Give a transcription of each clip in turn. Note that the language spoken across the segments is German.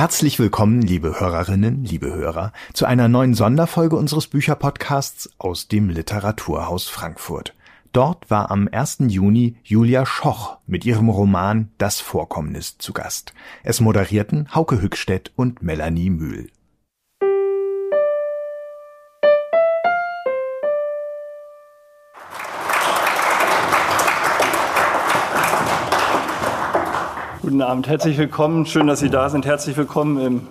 Herzlich willkommen, liebe Hörerinnen, liebe Hörer, zu einer neuen Sonderfolge unseres Bücherpodcasts aus dem Literaturhaus Frankfurt. Dort war am 1. Juni Julia Schoch mit ihrem Roman Das Vorkommnis zu Gast. Es moderierten Hauke Hückstedt und Melanie Mühl. Guten Abend, herzlich willkommen. Schön, dass Sie da sind. Herzlich willkommen im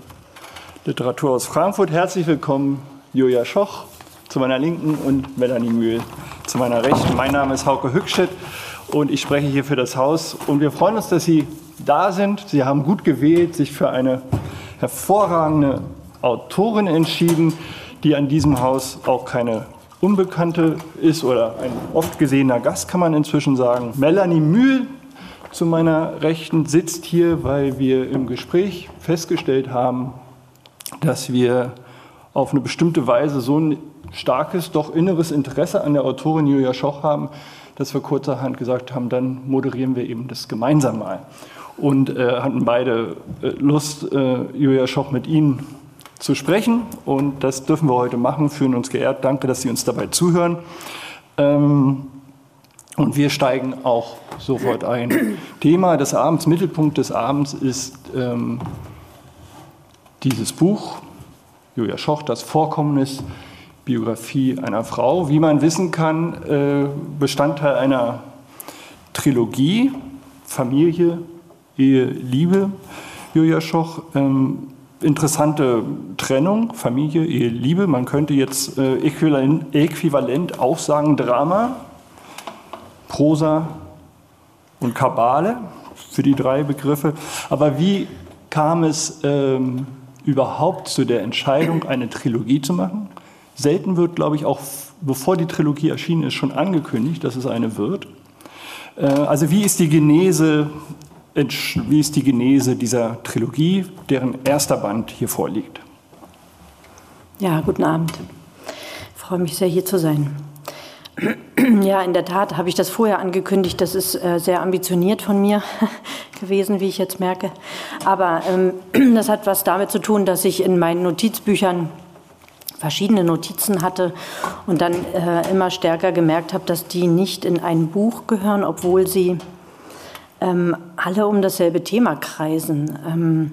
Literaturhaus Frankfurt. Herzlich willkommen, Julia Schoch zu meiner Linken und Melanie Mühl zu meiner Rechten. Mein Name ist Hauke Hückstedt und ich spreche hier für das Haus. Und wir freuen uns, dass Sie da sind. Sie haben gut gewählt, sich für eine hervorragende Autorin entschieden, die an diesem Haus auch keine Unbekannte ist oder ein oft gesehener Gast, kann man inzwischen sagen. Melanie Mühl zu meiner Rechten sitzt hier, weil wir im Gespräch festgestellt haben, dass wir auf eine bestimmte Weise so ein starkes, doch inneres Interesse an der Autorin Julia Schoch haben, dass wir kurzerhand gesagt haben, dann moderieren wir eben das gemeinsam mal. Und äh, hatten beide äh, Lust, äh, Julia Schoch mit Ihnen zu sprechen. Und das dürfen wir heute machen, fühlen uns geehrt. Danke, dass Sie uns dabei zuhören. Ähm, und wir steigen auch sofort ein. Thema des Abends, Mittelpunkt des Abends ist ähm, dieses Buch, Julia Schoch, das Vorkommnis, Biografie einer Frau. Wie man wissen kann, äh, Bestandteil einer Trilogie, Familie, Ehe, Liebe, Julia Schoch. Ähm, interessante Trennung, Familie, Ehe, Liebe. Man könnte jetzt äh, äquivalent, äquivalent auch sagen Drama, Prosa und Kabale für die drei Begriffe. Aber wie kam es ähm, überhaupt zu der Entscheidung, eine Trilogie zu machen? Selten wird, glaube ich, auch bevor die Trilogie erschienen ist, schon angekündigt, dass es eine wird. Äh, also wie ist die Genese, wie ist die Genese dieser Trilogie, deren erster Band hier vorliegt? Ja, guten Abend. Ich freue mich sehr, hier zu sein. Ja, in der Tat habe ich das vorher angekündigt. Das ist äh, sehr ambitioniert von mir gewesen, wie ich jetzt merke. Aber ähm, das hat was damit zu tun, dass ich in meinen Notizbüchern verschiedene Notizen hatte und dann äh, immer stärker gemerkt habe, dass die nicht in ein Buch gehören, obwohl sie ähm, alle um dasselbe Thema kreisen. Ähm,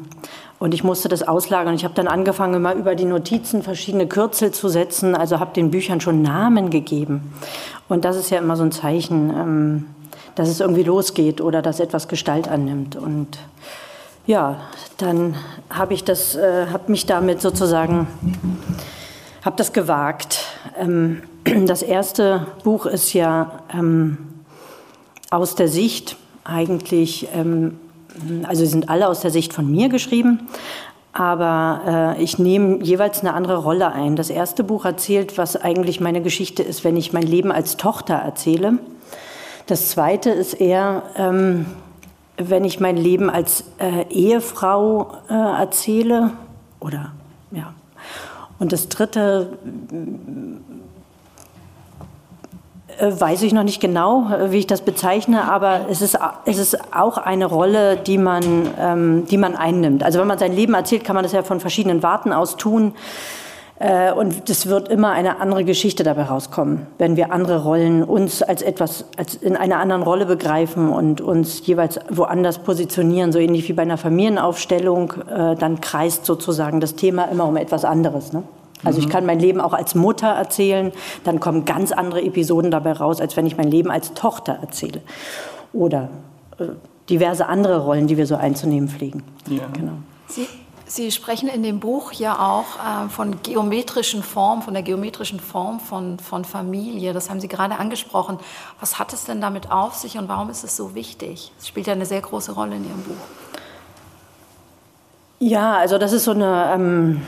und ich musste das auslagern. Ich habe dann angefangen, immer über die Notizen verschiedene Kürzel zu setzen, also habe den Büchern schon Namen gegeben. Und das ist ja immer so ein Zeichen, ähm, dass es irgendwie losgeht oder dass etwas Gestalt annimmt. Und ja, dann habe ich das, äh, habe mich damit sozusagen, habe das gewagt. Ähm, das erste Buch ist ja ähm, aus der Sicht eigentlich ähm, also sie sind alle aus der Sicht von mir geschrieben, aber äh, ich nehme jeweils eine andere Rolle ein. Das erste Buch erzählt, was eigentlich meine Geschichte ist, wenn ich mein Leben als Tochter erzähle. Das zweite ist eher, ähm, wenn ich mein Leben als äh, Ehefrau äh, erzähle oder ja. Und das dritte weiß ich noch nicht genau, äh, wie ich das bezeichne, aber es ist, es ist auch eine Rolle, die man, ähm, die man einnimmt. Also wenn man sein Leben erzählt, kann man das ja von verschiedenen Warten aus tun. Äh, und es wird immer eine andere Geschichte dabei rauskommen, wenn wir andere Rollen uns als etwas, als in einer anderen Rolle begreifen und uns jeweils woanders positionieren, so ähnlich wie bei einer Familienaufstellung, äh, dann kreist sozusagen das Thema immer um etwas anderes. Ne? Also ich mhm. kann mein Leben auch als Mutter erzählen, dann kommen ganz andere Episoden dabei raus, als wenn ich mein Leben als Tochter erzähle. Oder äh, diverse andere Rollen, die wir so einzunehmen pflegen. Ja. Genau. Sie, Sie sprechen in dem Buch ja auch äh, von geometrischen Formen, von der geometrischen Form von, von Familie. Das haben Sie gerade angesprochen. Was hat es denn damit auf sich und warum ist es so wichtig? Es spielt ja eine sehr große Rolle in Ihrem Buch. Ja, also das ist so eine... Ähm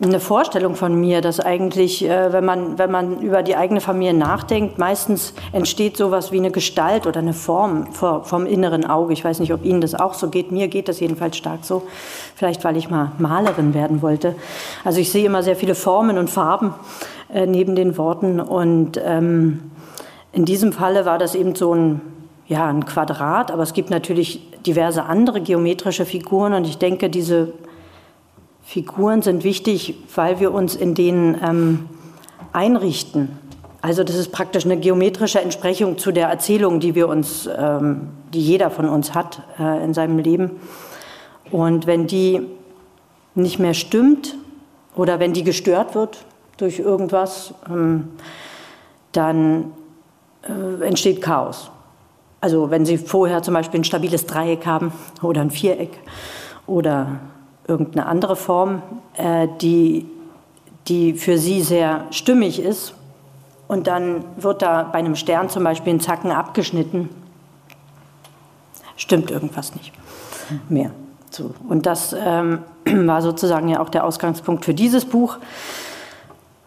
eine Vorstellung von mir, dass eigentlich, äh, wenn, man, wenn man über die eigene Familie nachdenkt, meistens entsteht sowas wie eine Gestalt oder eine Form vom inneren Auge. Ich weiß nicht, ob Ihnen das auch so geht. Mir geht das jedenfalls stark so. Vielleicht, weil ich mal Malerin werden wollte. Also ich sehe immer sehr viele Formen und Farben äh, neben den Worten. Und ähm, in diesem Falle war das eben so ein, ja, ein Quadrat, aber es gibt natürlich diverse andere geometrische Figuren. Und ich denke, diese Figuren sind wichtig, weil wir uns in denen ähm, einrichten. Also das ist praktisch eine geometrische Entsprechung zu der Erzählung, die wir uns, ähm, die jeder von uns hat äh, in seinem Leben. Und wenn die nicht mehr stimmt oder wenn die gestört wird durch irgendwas, ähm, dann äh, entsteht Chaos. Also wenn Sie vorher zum Beispiel ein stabiles Dreieck haben oder ein Viereck oder irgendeine andere Form, äh, die, die für Sie sehr stimmig ist und dann wird da bei einem Stern zum Beispiel ein Zacken abgeschnitten, stimmt irgendwas nicht mehr. So. Und das ähm, war sozusagen ja auch der Ausgangspunkt für dieses Buch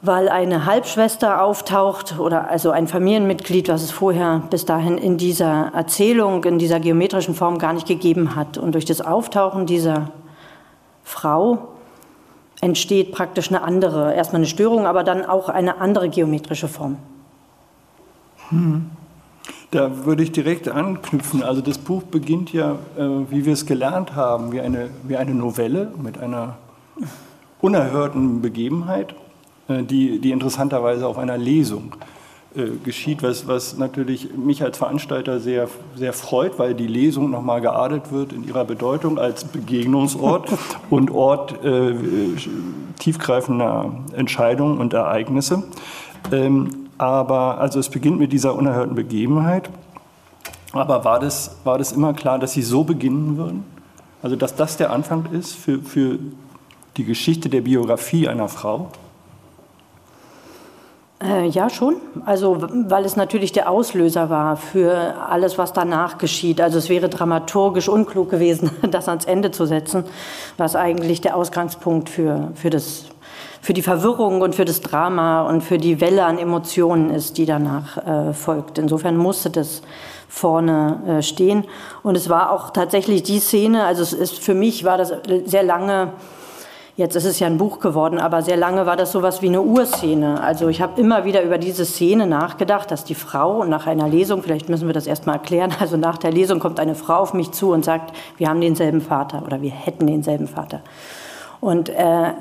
weil eine Halbschwester auftaucht oder also ein Familienmitglied, was es vorher bis dahin in dieser Erzählung, in dieser geometrischen Form gar nicht gegeben hat. Und durch das Auftauchen dieser Frau entsteht praktisch eine andere, erstmal eine Störung, aber dann auch eine andere geometrische Form. Hm. Da würde ich direkt anknüpfen. Also das Buch beginnt ja, äh, wie wir es gelernt haben, wie eine, wie eine Novelle mit einer unerhörten Begebenheit äh, die, die interessanterweise auf einer Lesung äh, geschieht, was, was natürlich mich als Veranstalter sehr, sehr freut, weil die Lesung nochmal geadelt wird in ihrer Bedeutung als Begegnungsort und Ort äh, tiefgreifender Entscheidungen und Ereignisse. Ähm, aber also es beginnt mit dieser unerhörten Begebenheit. Aber war das, war das immer klar, dass Sie so beginnen würden? Also dass das der Anfang ist für, für die Geschichte der Biografie einer Frau? Äh, ja, schon. Also, weil es natürlich der Auslöser war für alles, was danach geschieht. Also, es wäre dramaturgisch unklug gewesen, das ans Ende zu setzen, was eigentlich der Ausgangspunkt für, für, das, für die Verwirrung und für das Drama und für die Welle an Emotionen ist, die danach äh, folgt. Insofern musste das vorne äh, stehen. Und es war auch tatsächlich die Szene, also es ist, für mich war das sehr lange Jetzt ist es ja ein Buch geworden, aber sehr lange war das sowas wie eine Urszene. Also ich habe immer wieder über diese Szene nachgedacht, dass die Frau nach einer Lesung, vielleicht müssen wir das erstmal erklären, also nach der Lesung kommt eine Frau auf mich zu und sagt, wir haben denselben Vater oder wir hätten denselben Vater. Und äh,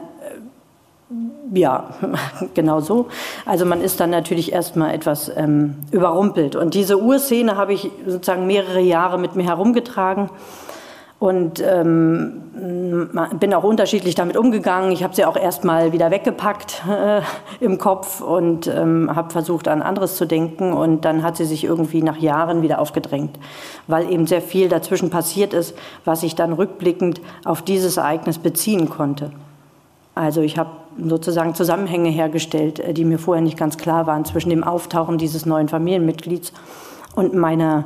ja, genau so. Also man ist dann natürlich erstmal etwas ähm, überrumpelt. Und diese Urszene habe ich sozusagen mehrere Jahre mit mir herumgetragen und ähm, bin auch unterschiedlich damit umgegangen. Ich habe sie auch erstmal wieder weggepackt äh, im Kopf und ähm, habe versucht, an anderes zu denken. Und dann hat sie sich irgendwie nach Jahren wieder aufgedrängt, weil eben sehr viel dazwischen passiert ist, was ich dann rückblickend auf dieses Ereignis beziehen konnte. Also ich habe sozusagen Zusammenhänge hergestellt, äh, die mir vorher nicht ganz klar waren zwischen dem Auftauchen dieses neuen Familienmitglieds und meiner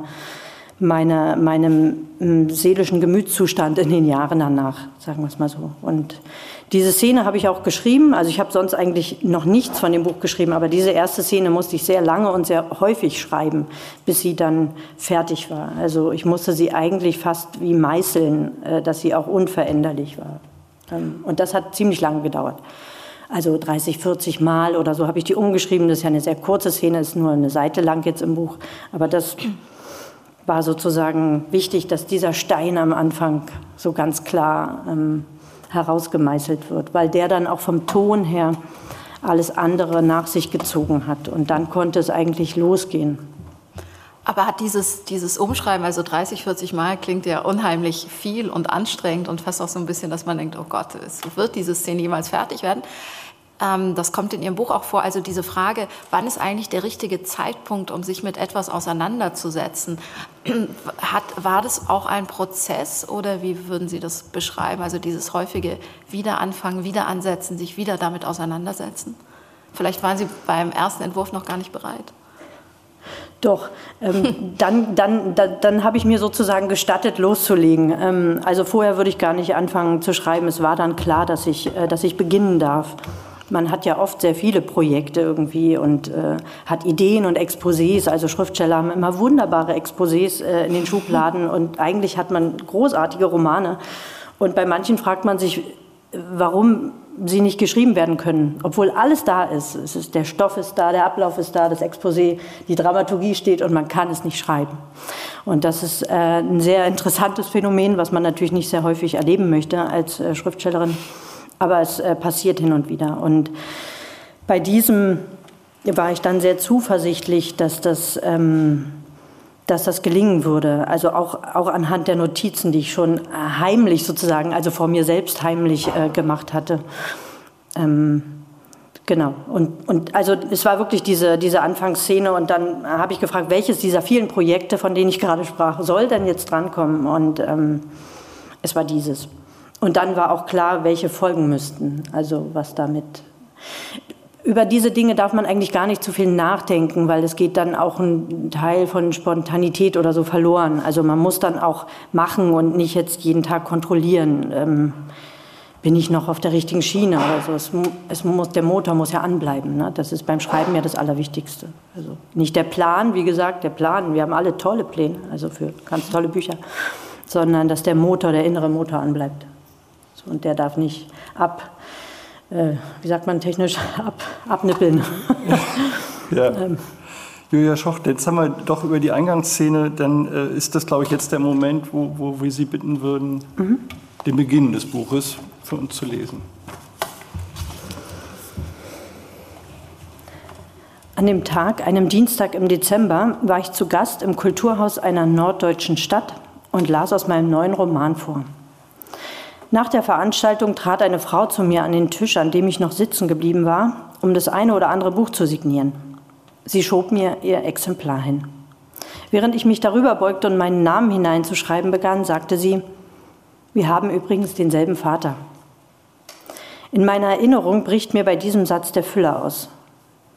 meine, meinem mm, seelischen Gemütszustand in den Jahren danach, sagen wir es mal so. Und diese Szene habe ich auch geschrieben. Also ich habe sonst eigentlich noch nichts von dem Buch geschrieben, aber diese erste Szene musste ich sehr lange und sehr häufig schreiben, bis sie dann fertig war. Also ich musste sie eigentlich fast wie meißeln, äh, dass sie auch unveränderlich war. Ähm, und das hat ziemlich lange gedauert. Also 30, 40 Mal oder so habe ich die umgeschrieben. Das ist ja eine sehr kurze Szene, ist nur eine Seite lang jetzt im Buch. Aber das war sozusagen wichtig, dass dieser Stein am Anfang so ganz klar ähm, herausgemeißelt wird, weil der dann auch vom Ton her alles andere nach sich gezogen hat. Und dann konnte es eigentlich losgehen. Aber hat dieses, dieses Umschreiben, also 30, 40 Mal, klingt ja unheimlich viel und anstrengend und fast auch so ein bisschen, dass man denkt, oh Gott, wird diese Szene jemals fertig werden? Ähm, das kommt in Ihrem Buch auch vor, also diese Frage, wann ist eigentlich der richtige Zeitpunkt, um sich mit etwas auseinanderzusetzen? Hat, war das auch ein Prozess oder wie würden Sie das beschreiben? Also dieses häufige Wiederanfangen, Wiederansetzen, sich wieder damit auseinandersetzen? Vielleicht waren Sie beim ersten Entwurf noch gar nicht bereit. Doch, ähm, dann, dann, dann, dann habe ich mir sozusagen gestattet, loszulegen. Ähm, also vorher würde ich gar nicht anfangen zu schreiben. Es war dann klar, dass ich, äh, dass ich beginnen darf. Man hat ja oft sehr viele Projekte irgendwie und äh, hat Ideen und Exposés. Also Schriftsteller haben immer wunderbare Exposés äh, in den Schubladen und eigentlich hat man großartige Romane. Und bei manchen fragt man sich, warum sie nicht geschrieben werden können, obwohl alles da ist. Es ist. Der Stoff ist da, der Ablauf ist da, das Exposé, die Dramaturgie steht und man kann es nicht schreiben. Und das ist äh, ein sehr interessantes Phänomen, was man natürlich nicht sehr häufig erleben möchte als äh, Schriftstellerin. Aber es äh, passiert hin und wieder. Und bei diesem war ich dann sehr zuversichtlich, dass das, ähm, dass das gelingen würde. Also auch, auch anhand der Notizen, die ich schon heimlich sozusagen, also vor mir selbst heimlich äh, gemacht hatte. Ähm, Genau. Und, und also es war wirklich diese, diese Anfangsszene und dann habe ich gefragt, welches dieser vielen Projekte, von denen ich gerade sprach, soll denn jetzt drankommen? Und ähm, es war dieses. Und dann war auch klar, welche folgen müssten. Also was damit. Über diese Dinge darf man eigentlich gar nicht zu viel nachdenken, weil es geht dann auch ein Teil von Spontanität oder so verloren. Also man muss dann auch machen und nicht jetzt jeden Tag kontrollieren. Ähm, bin ich noch auf der richtigen Schiene oder so. Es, es muss, der Motor muss ja anbleiben. Ne? Das ist beim Schreiben ja das Allerwichtigste. Also nicht der Plan, wie gesagt, der Plan, wir haben alle tolle Pläne, also für ganz tolle Bücher, sondern dass der Motor, der innere Motor anbleibt. Und der darf nicht ab, äh, wie sagt man technisch, ab, abnippeln. ja. ähm. Julia Schoch, jetzt haben wir doch über die Eingangsszene, dann äh, ist das, glaube ich, jetzt der Moment, wo, wo wir Sie bitten würden, mhm. den Beginn des Buches für uns zu lesen. An dem Tag, einem Dienstag im Dezember, war ich zu Gast im Kulturhaus einer norddeutschen Stadt und las aus meinem neuen Roman vor. Nach der Veranstaltung trat eine Frau zu mir an den Tisch, an dem ich noch sitzen geblieben war, um das eine oder andere Buch zu signieren. Sie schob mir ihr Exemplar hin. Während ich mich darüber beugte und meinen Namen hineinzuschreiben begann, sagte sie, wir haben übrigens denselben Vater. In meiner Erinnerung bricht mir bei diesem Satz der Füller aus.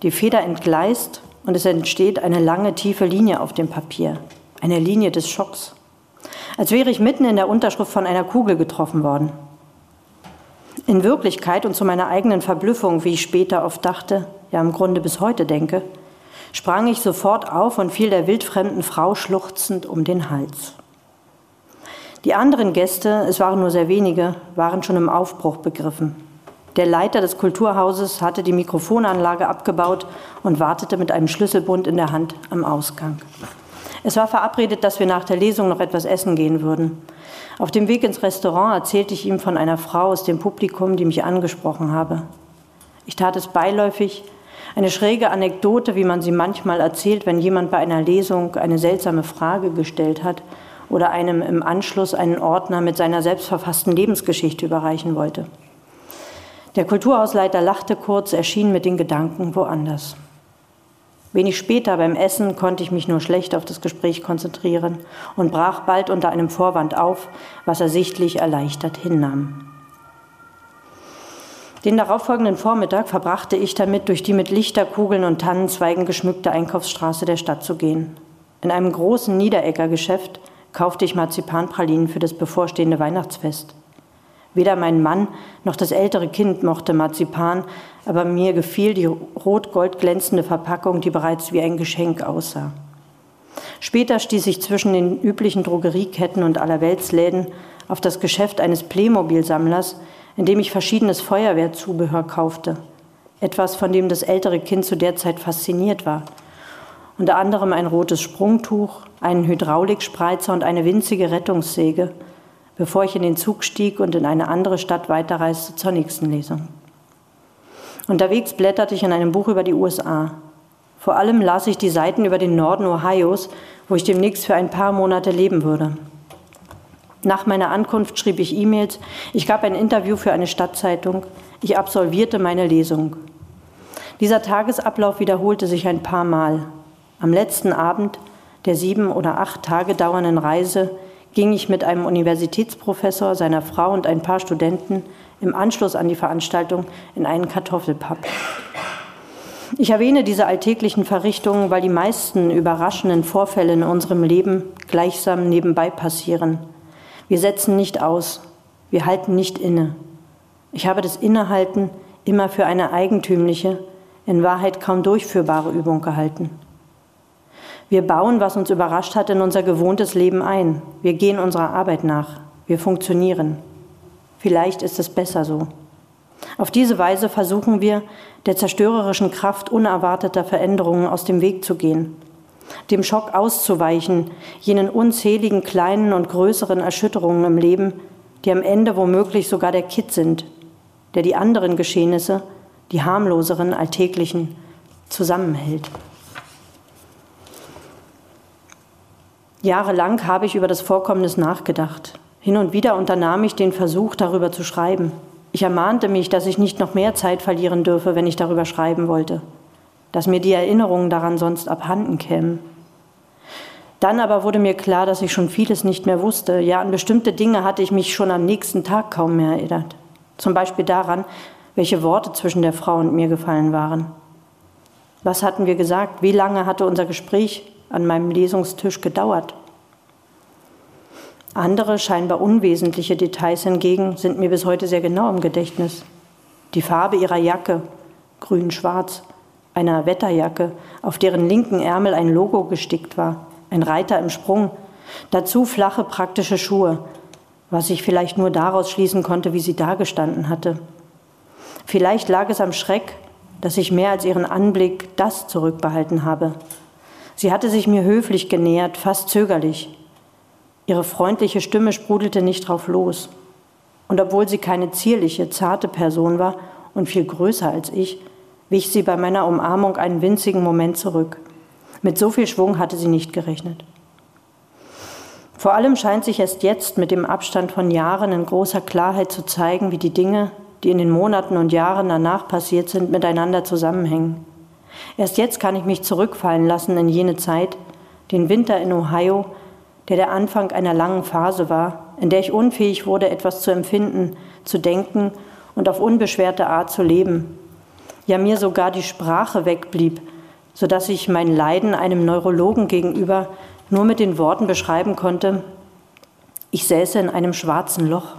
Die Feder entgleist und es entsteht eine lange, tiefe Linie auf dem Papier. Eine Linie des Schocks. Als wäre ich mitten in der Unterschrift von einer Kugel getroffen worden. In Wirklichkeit und zu meiner eigenen Verblüffung, wie ich später oft dachte, ja im Grunde bis heute denke, sprang ich sofort auf und fiel der wildfremden Frau schluchzend um den Hals. Die anderen Gäste, es waren nur sehr wenige, waren schon im Aufbruch begriffen. Der Leiter des Kulturhauses hatte die Mikrofonanlage abgebaut und wartete mit einem Schlüsselbund in der Hand am Ausgang. Es war verabredet, dass wir nach der Lesung noch etwas essen gehen würden. Auf dem Weg ins Restaurant erzählte ich ihm von einer Frau aus dem Publikum, die mich angesprochen habe. Ich tat es beiläufig, eine schräge Anekdote, wie man sie manchmal erzählt, wenn jemand bei einer Lesung eine seltsame Frage gestellt hat oder einem im Anschluss einen Ordner mit seiner selbstverfassten Lebensgeschichte überreichen wollte. Der Kulturhausleiter lachte kurz, erschien mit den Gedanken woanders. Wenig später beim Essen konnte ich mich nur schlecht auf das Gespräch konzentrieren und brach bald unter einem Vorwand auf, was er sichtlich erleichtert hinnahm. Den darauffolgenden Vormittag verbrachte ich damit, durch die mit Lichterkugeln und Tannenzweigen geschmückte Einkaufsstraße der Stadt zu gehen. In einem großen Niedereckergeschäft kaufte ich Marzipanpralinen für das bevorstehende Weihnachtsfest. Weder mein Mann noch das ältere Kind mochte Marzipan, aber mir gefiel die rot-gold glänzende Verpackung, die bereits wie ein Geschenk aussah. Später stieß ich zwischen den üblichen Drogerieketten und Allerweltsläden auf das Geschäft eines Playmobil-Sammlers, in dem ich verschiedenes Feuerwehrzubehör kaufte. Etwas, von dem das ältere Kind zu der Zeit fasziniert war. Unter anderem ein rotes Sprungtuch, einen Hydraulikspreizer und eine winzige Rettungssäge – bevor ich in den Zug stieg und in eine andere Stadt weiterreiste zur nächsten Lesung. Unterwegs blätterte ich in einem Buch über die USA. Vor allem las ich die Seiten über den Norden Ohios, wo ich demnächst für ein paar Monate leben würde. Nach meiner Ankunft schrieb ich E-Mails, ich gab ein Interview für eine Stadtzeitung, ich absolvierte meine Lesung. Dieser Tagesablauf wiederholte sich ein paar Mal. Am letzten Abend der sieben oder acht Tage dauernden Reise ging ich mit einem Universitätsprofessor, seiner Frau und ein paar Studenten im Anschluss an die Veranstaltung in einen Kartoffelpub. Ich erwähne diese alltäglichen Verrichtungen, weil die meisten überraschenden Vorfälle in unserem Leben gleichsam nebenbei passieren. Wir setzen nicht aus, wir halten nicht inne. Ich habe das Innehalten immer für eine eigentümliche, in Wahrheit kaum durchführbare Übung gehalten. Wir bauen, was uns überrascht hat, in unser gewohntes Leben ein. Wir gehen unserer Arbeit nach. Wir funktionieren. Vielleicht ist es besser so. Auf diese Weise versuchen wir, der zerstörerischen Kraft unerwarteter Veränderungen aus dem Weg zu gehen, dem Schock auszuweichen, jenen unzähligen kleinen und größeren Erschütterungen im Leben, die am Ende womöglich sogar der Kitt sind, der die anderen Geschehnisse, die harmloseren, alltäglichen, zusammenhält. Jahrelang habe ich über das Vorkommnis nachgedacht. Hin und wieder unternahm ich den Versuch, darüber zu schreiben. Ich ermahnte mich, dass ich nicht noch mehr Zeit verlieren dürfe, wenn ich darüber schreiben wollte, dass mir die Erinnerungen daran sonst abhanden kämen. Dann aber wurde mir klar, dass ich schon vieles nicht mehr wusste. Ja, an bestimmte Dinge hatte ich mich schon am nächsten Tag kaum mehr erinnert. Zum Beispiel daran, welche Worte zwischen der Frau und mir gefallen waren. Was hatten wir gesagt? Wie lange hatte unser Gespräch an meinem Lesungstisch gedauert? Andere, scheinbar unwesentliche Details hingegen sind mir bis heute sehr genau im Gedächtnis. Die Farbe ihrer Jacke, grün-schwarz, einer Wetterjacke, auf deren linken Ärmel ein Logo gestickt war, ein Reiter im Sprung, dazu flache praktische Schuhe, was ich vielleicht nur daraus schließen konnte, wie sie dagestanden hatte. Vielleicht lag es am Schreck, dass ich mehr als ihren Anblick das zurückbehalten habe. Sie hatte sich mir höflich genähert, fast zögerlich. Ihre freundliche Stimme sprudelte nicht drauf los. Und obwohl sie keine zierliche, zarte Person war und viel größer als ich, wich sie bei meiner Umarmung einen winzigen Moment zurück. Mit so viel Schwung hatte sie nicht gerechnet. Vor allem scheint sich erst jetzt mit dem Abstand von Jahren in großer Klarheit zu zeigen, wie die Dinge, die in den Monaten und Jahren danach passiert sind, miteinander zusammenhängen. Erst jetzt kann ich mich zurückfallen lassen in jene Zeit, den Winter in Ohio, der der Anfang einer langen Phase war, in der ich unfähig wurde, etwas zu empfinden, zu denken und auf unbeschwerte Art zu leben. Ja, mir sogar die Sprache wegblieb, sodass ich mein Leiden einem Neurologen gegenüber nur mit den Worten beschreiben konnte, ich säße in einem schwarzen Loch,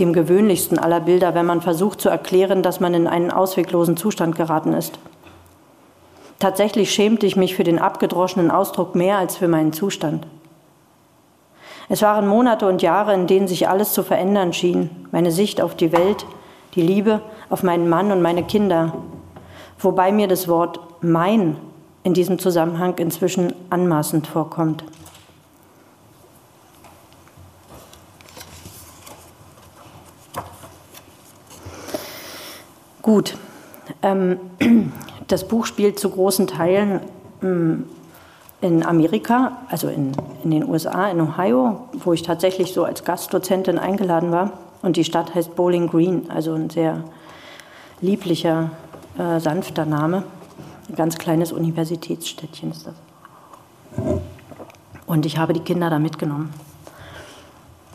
dem gewöhnlichsten aller Bilder, wenn man versucht zu erklären, dass man in einen ausweglosen Zustand geraten ist. Tatsächlich schämte ich mich für den abgedroschenen Ausdruck mehr als für meinen Zustand. Es waren Monate und Jahre, in denen sich alles zu verändern schien, meine Sicht auf die Welt, die Liebe auf meinen Mann und meine Kinder, wobei mir das Wort mein in diesem Zusammenhang inzwischen anmaßend vorkommt. Gut, ähm, das Buch spielt zu großen Teilen ähm, in Amerika, also in, in den USA, in Ohio, wo ich tatsächlich so als Gastdozentin eingeladen war. Und die Stadt heißt Bowling Green, also ein sehr lieblicher, äh, sanfter Name. Ein ganz kleines Universitätsstädtchen ist das. Und ich habe die Kinder da mitgenommen.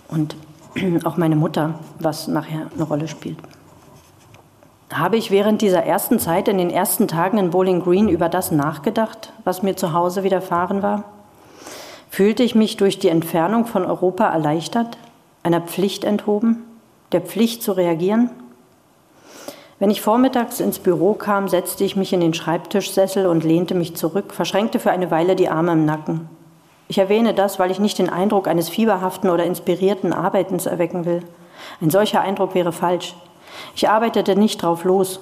Und auch meine Mutter, was nachher eine Rolle spielt. Habe ich während dieser ersten Zeit, in den ersten Tagen in Bowling Green, über das nachgedacht, was mir zu Hause widerfahren war? Fühlte ich mich durch die Entfernung von Europa erleichtert, einer Pflicht enthoben, der Pflicht zu reagieren? Wenn ich vormittags ins Büro kam, setzte ich mich in den Schreibtischsessel und lehnte mich zurück, verschränkte für eine Weile die Arme im Nacken. Ich erwähne das, weil ich nicht den Eindruck eines fieberhaften oder inspirierten Arbeitens erwecken will. Ein solcher Eindruck wäre falsch. Ich arbeitete nicht drauf los.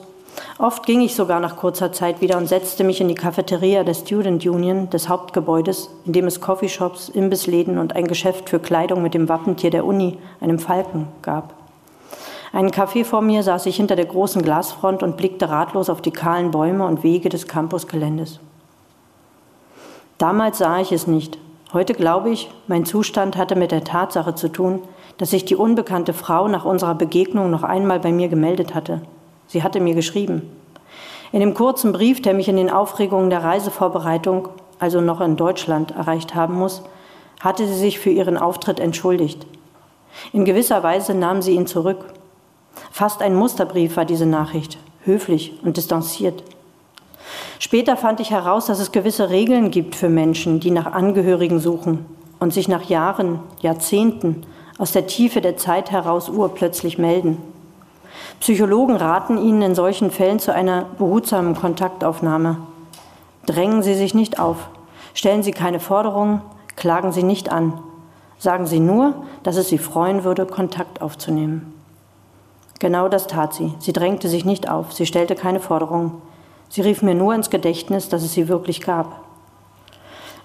Oft ging ich sogar nach kurzer Zeit wieder und setzte mich in die Cafeteria der Student Union des Hauptgebäudes, in dem es Coffeeshops, Imbissläden und ein Geschäft für Kleidung mit dem Wappentier der Uni, einem Falken, gab. Einen Kaffee vor mir saß ich hinter der großen Glasfront und blickte ratlos auf die kahlen Bäume und Wege des Campusgeländes. Damals sah ich es nicht. Heute glaube ich, mein Zustand hatte mit der Tatsache zu tun, dass sich die unbekannte Frau nach unserer Begegnung noch einmal bei mir gemeldet hatte. Sie hatte mir geschrieben. In dem kurzen Brief, der mich in den Aufregungen der Reisevorbereitung, also noch in Deutschland, erreicht haben muss, hatte sie sich für ihren Auftritt entschuldigt. In gewisser Weise nahm sie ihn zurück. Fast ein Musterbrief war diese Nachricht, höflich und distanziert. Später fand ich heraus, dass es gewisse Regeln gibt für Menschen, die nach Angehörigen suchen und sich nach Jahren, Jahrzehnten aus der Tiefe der Zeit heraus urplötzlich melden. Psychologen raten ihnen in solchen Fällen zu einer behutsamen Kontaktaufnahme. Drängen Sie sich nicht auf, stellen Sie keine Forderungen, klagen Sie nicht an. Sagen Sie nur, dass es Sie freuen würde, Kontakt aufzunehmen. Genau das tat sie. Sie drängte sich nicht auf, sie stellte keine Forderungen. Sie rief mir nur ins Gedächtnis, dass es sie wirklich gab.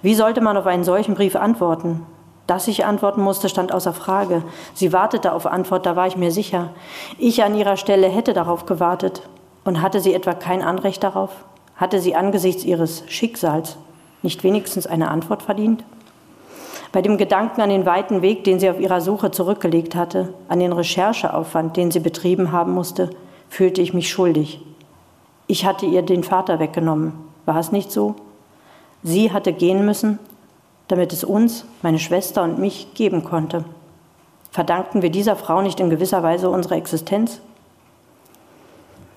Wie sollte man auf einen solchen Brief antworten? Dass ich antworten musste, stand außer Frage. Sie wartete auf Antwort, da war ich mir sicher. Ich an ihrer Stelle hätte darauf gewartet. Und hatte sie etwa kein Anrecht darauf? Hatte sie angesichts ihres Schicksals nicht wenigstens eine Antwort verdient? Bei dem Gedanken an den weiten Weg, den sie auf ihrer Suche zurückgelegt hatte, an den Rechercheaufwand, den sie betrieben haben musste, fühlte ich mich schuldig. Ich hatte ihr den Vater weggenommen. War es nicht so? Sie hatte gehen müssen, damit es uns, meine Schwester und mich geben konnte. Verdankten wir dieser Frau nicht in gewisser Weise unsere Existenz?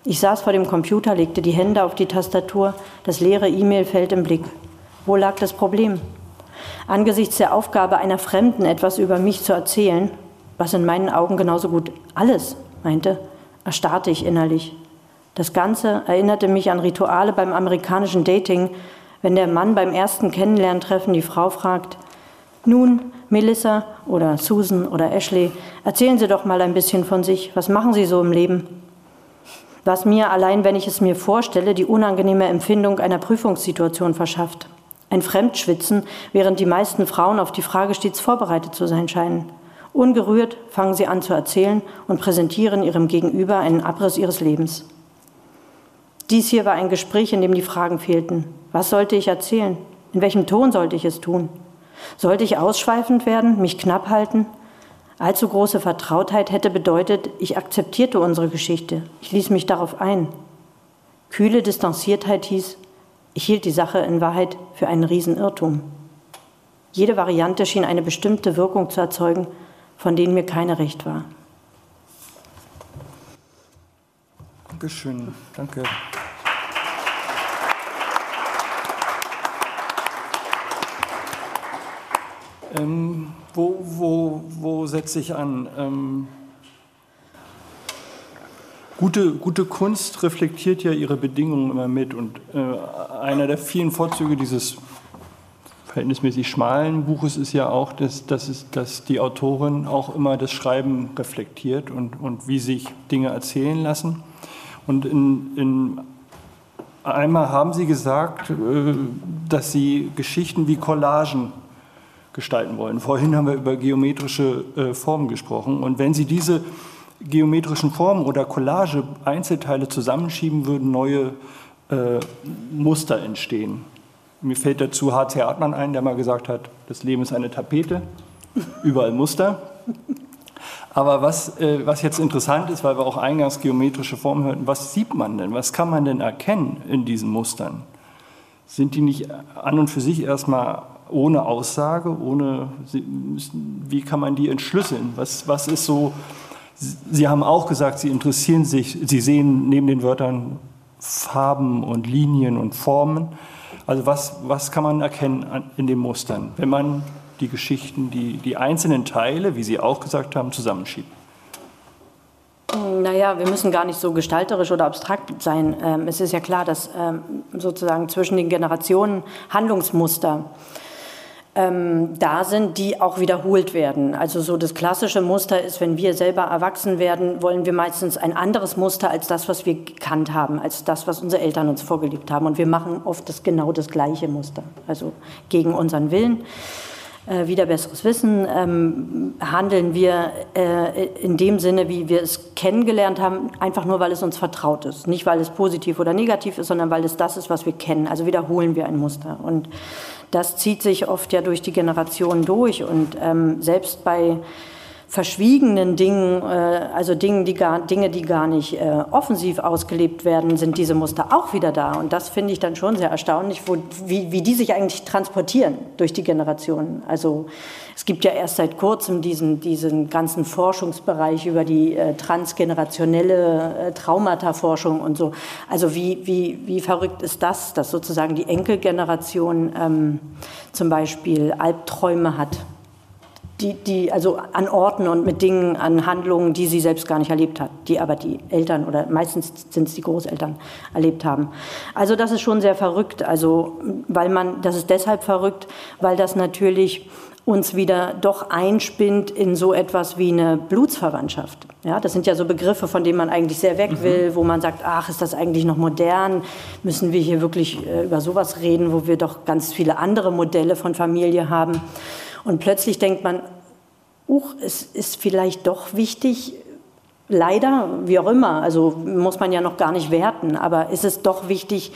Ich saß vor dem Computer, legte die Hände auf die Tastatur, das leere E-Mail-Feld im Blick. Wo lag das Problem? Angesichts der Aufgabe einer Fremden etwas über mich zu erzählen, was in meinen Augen genauso gut alles meinte, erstarrte ich innerlich. Das Ganze erinnerte mich an Rituale beim amerikanischen Dating, wenn der Mann beim ersten Kennenlerntreffen die Frau fragt, nun, Melissa oder Susan oder Ashley, erzählen Sie doch mal ein bisschen von sich. Was machen Sie so im Leben? Was mir, allein wenn ich es mir vorstelle, die unangenehme Empfindung einer Prüfungssituation verschafft. Ein Fremdschwitzen, während die meisten Frauen auf die Frage stets vorbereitet zu sein scheinen. Ungerührt fangen sie an zu erzählen und präsentieren ihrem Gegenüber einen Abriss ihres Lebens. Dies hier war ein Gespräch, in dem die Fragen fehlten. Was sollte ich erzählen? In welchem Ton sollte ich es tun? Sollte ich ausschweifend werden, mich knapp halten? Allzu große Vertrautheit hätte bedeutet, ich akzeptierte unsere Geschichte, ich ließ mich darauf ein. Kühle Distanziertheit hieß, ich hielt die Sache in Wahrheit für einen Riesenirrtum. Jede Variante schien eine bestimmte Wirkung zu erzeugen, von denen mir keine recht war. Dankeschön, danke. Ähm, wo, wo, wo setze ich an? Ähm, Gute, gute Kunst reflektiert ja ihre Bedingungen immer mit und äh, einer der vielen Vorzüge dieses verhältnismäßig schmalen Buches ist ja auch, dass, dass, es, dass die Autorin auch immer das Schreiben reflektiert und, und wie sich Dinge erzählen lassen. Und in, in einmal haben Sie gesagt, äh, dass Sie Geschichten wie Collagen gestalten wollen. Vorhin haben wir über geometrische äh, Formen gesprochen. Und wenn Sie diese geometrischen Formen oder Collage Einzelteile zusammenschieben, würden neue äh, Muster entstehen. Mir fällt dazu H.C. Hartmann ein, der mal gesagt hat, das Leben ist eine Tapete, überall Muster. Aber was, äh, was jetzt interessant ist, weil wir auch eingangs geometrische Formen hörten, was sieht man denn? Was kann man denn erkennen in diesen Mustern? Sind die nicht an und für sich erstmal ohne Aussage, ohne, wie kann man die entschlüsseln? Was, was ist so Sie haben auch gesagt, Sie interessieren sich, Sie sehen neben den Wörtern Farben und Linien und Formen. Also was, was kann man erkennen in den Mustern, wenn man die Geschichten, die, die einzelnen Teile, wie Sie auch gesagt haben, zusammenschiebt? Naja, wir müssen gar nicht so gestalterisch oder abstrakt sein. Ähm, es ist ja klar, dass ähm, sozusagen zwischen den Generationen Handlungsmuster ähm, da sind, die auch wiederholt werden. Also so das klassische Muster ist, wenn wir selber erwachsen werden, wollen wir meistens ein anderes Muster als das, was wir gekannt haben, als das, was unsere Eltern uns vorgelebt haben. Und wir machen oft das, genau das gleiche Muster, also gegen unseren Willen. Äh, wieder besseres Wissen ähm, handeln wir äh, in dem Sinne, wie wir es kennengelernt haben, einfach nur, weil es uns vertraut ist. Nicht, weil es positiv oder negativ ist, sondern weil es das ist, was wir kennen. Also wiederholen wir ein Muster. Und das zieht sich oft ja durch die Generationen durch und ähm, selbst bei verschwiegenen Dingen, äh, also Dingen, die gar, Dinge, die gar nicht äh, offensiv ausgelebt werden, sind diese Muster auch wieder da. Und das finde ich dann schon sehr erstaunlich, wo, wie, wie die sich eigentlich transportieren durch die Generationen. Also es gibt ja erst seit kurzem diesen, diesen ganzen Forschungsbereich über die äh, transgenerationelle äh, Traumata-Forschung und so. Also wie, wie, wie verrückt ist das, dass sozusagen die Enkelgeneration ähm, zum Beispiel Albträume hat die, die, also an Orten und mit Dingen, an Handlungen, die sie selbst gar nicht erlebt hat, die aber die Eltern oder meistens sind es die Großeltern erlebt haben. Also das ist schon sehr verrückt, also weil man, das ist deshalb verrückt, weil das natürlich uns wieder doch einspinnt in so etwas wie eine Blutsverwandtschaft. Ja, das sind ja so Begriffe, von denen man eigentlich sehr weg mhm. will, wo man sagt, ach, ist das eigentlich noch modern? Müssen wir hier wirklich äh, über sowas reden, wo wir doch ganz viele andere Modelle von Familie haben? Und plötzlich denkt man, uch, es ist vielleicht doch wichtig, leider, wie auch immer, also muss man ja noch gar nicht werten, aber ist es doch wichtig,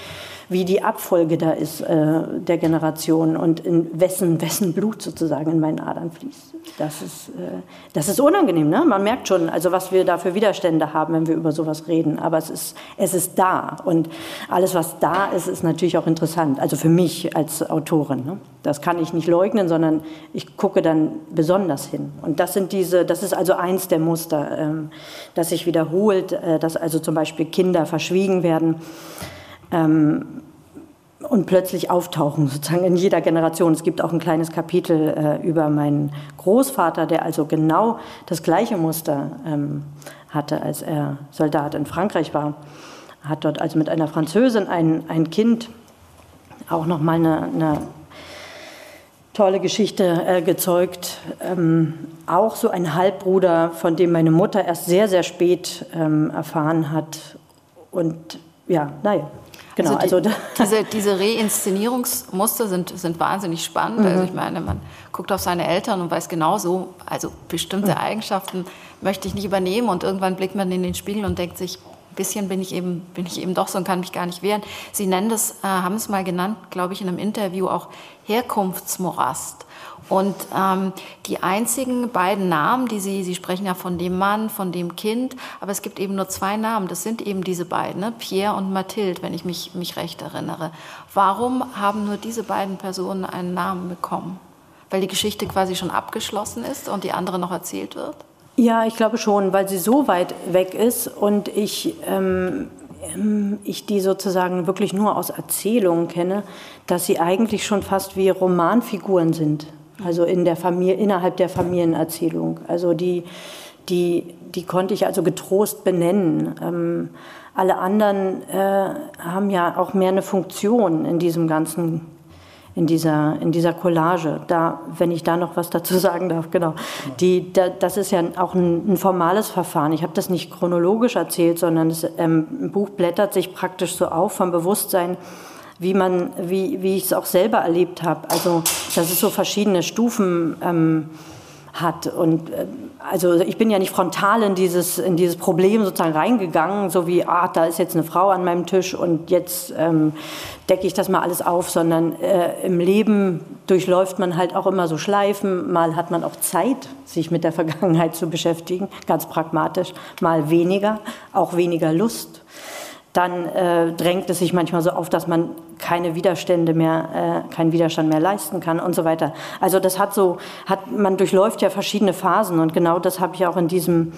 wie die Abfolge da ist äh, der Generation und in wessen, wessen Blut sozusagen in meinen Adern fließt. Das ist, äh, das ist unangenehm. Ne? Man merkt schon, also was wir da für Widerstände haben, wenn wir über sowas reden. Aber es ist, es ist da. Und alles, was da ist, ist natürlich auch interessant. Also für mich als Autorin. Ne? Das kann ich nicht leugnen, sondern ich gucke dann besonders hin. Und das sind diese, das ist also eins der Muster, ähm, das sich wiederholt, äh, dass also zum Beispiel Kinder verschwiegen werden ähm, und plötzlich auftauchen, sozusagen in jeder Generation. Es gibt auch ein kleines Kapitel äh, über meinen Großvater, der also genau das gleiche Muster ähm, hatte, als er Soldat in Frankreich war. Hat dort also mit einer Französin ein, ein Kind auch nochmal eine, eine tolle Geschichte äh, gezeugt. Ähm, auch so ein Halbbruder, von dem meine Mutter erst sehr, sehr spät ähm, erfahren hat. Und ja, naja, Genau, also, die, also diese, diese Reinszenierungsmuster sind, sind wahnsinnig spannend. Mhm. Also ich meine, man guckt auf seine Eltern und weiß genau so, also bestimmte mhm. Eigenschaften möchte ich nicht übernehmen und irgendwann blickt man in den Spiegel und denkt sich, ein bisschen bin ich eben, bin ich eben doch so und kann mich gar nicht wehren. Sie nennen das, äh, haben es mal genannt, glaube ich, in einem Interview auch Herkunftsmorast. Und ähm, die einzigen beiden Namen, die Sie, Sie sprechen ja von dem Mann, von dem Kind, aber es gibt eben nur zwei Namen, das sind eben diese beiden, ne? Pierre und Mathilde, wenn ich mich, mich recht erinnere. Warum haben nur diese beiden Personen einen Namen bekommen? Weil die Geschichte quasi schon abgeschlossen ist und die andere noch erzählt wird? Ja, ich glaube schon, weil sie so weit weg ist und ich, ähm, ich die sozusagen wirklich nur aus Erzählungen kenne, dass sie eigentlich schon fast wie Romanfiguren sind also in der Familie, innerhalb der Familienerzählung. Also die, die, die konnte ich also getrost benennen. Ähm, alle anderen äh, haben ja auch mehr eine Funktion in diesem ganzen, in dieser, in dieser Collage. Da, wenn ich da noch was dazu sagen darf, genau. Die, da, das ist ja auch ein, ein formales Verfahren. Ich habe das nicht chronologisch erzählt, sondern das ähm, Buch blättert sich praktisch so auf vom Bewusstsein wie man, wie, wie ich es auch selber erlebt habe. Also, dass es so verschiedene Stufen ähm, hat. Und äh, also ich bin ja nicht frontal in dieses, in dieses Problem sozusagen reingegangen, so wie, ah, da ist jetzt eine Frau an meinem Tisch und jetzt ähm, decke ich das mal alles auf, sondern äh, im Leben durchläuft man halt auch immer so Schleifen. Mal hat man auch Zeit, sich mit der Vergangenheit zu beschäftigen, ganz pragmatisch, mal weniger, auch weniger Lust dann äh, drängt es sich manchmal so auf, dass man keine Widerstände mehr, äh, keinen Widerstand mehr leisten kann und so weiter. Also das hat so, hat, man durchläuft ja verschiedene Phasen und genau das habe ich auch in diesem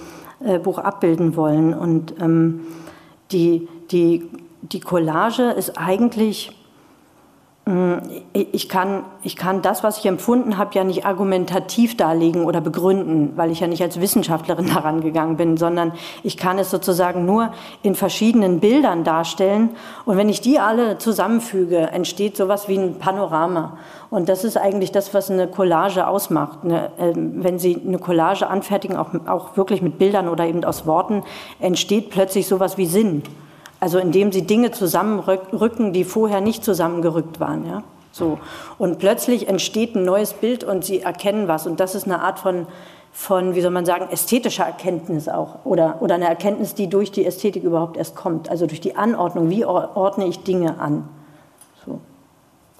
äh, Buch abbilden wollen. Und ähm, die, die, die Collage ist eigentlich ich kann, ich kann das, was ich empfunden habe, ja nicht argumentativ darlegen oder begründen, weil ich ja nicht als Wissenschaftlerin daran gegangen bin, sondern ich kann es sozusagen nur in verschiedenen Bildern darstellen. Und wenn ich die alle zusammenfüge, entsteht sowas wie ein Panorama. Und das ist eigentlich das, was eine Collage ausmacht. Eine, äh, wenn Sie eine Collage anfertigen, auch, auch wirklich mit Bildern oder eben aus Worten, entsteht plötzlich sowas wie Sinn. Also indem sie Dinge zusammenrücken, die vorher nicht zusammengerückt waren. Ja? So. Und plötzlich entsteht ein neues Bild und sie erkennen was. Und das ist eine Art von, von wie soll man sagen, ästhetischer Erkenntnis auch. Oder, oder eine Erkenntnis, die durch die Ästhetik überhaupt erst kommt. Also durch die Anordnung. Wie ordne ich Dinge an? So.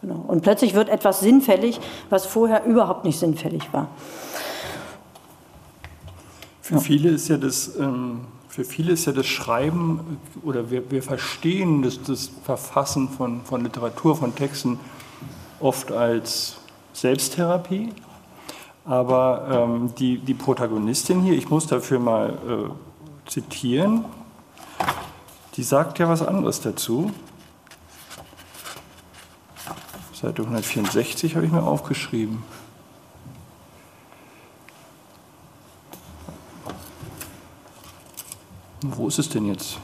Genau. Und plötzlich wird etwas sinnfällig, was vorher überhaupt nicht sinnfällig war. Für ja. viele ist ja das. Ähm für viele ist ja das Schreiben oder wir, wir verstehen das, das Verfassen von, von Literatur, von Texten oft als Selbsttherapie. Aber ähm, die, die Protagonistin hier, ich muss dafür mal äh, zitieren, die sagt ja was anderes dazu. Seite 164 habe ich mir aufgeschrieben. Wo ist es denn jetzt?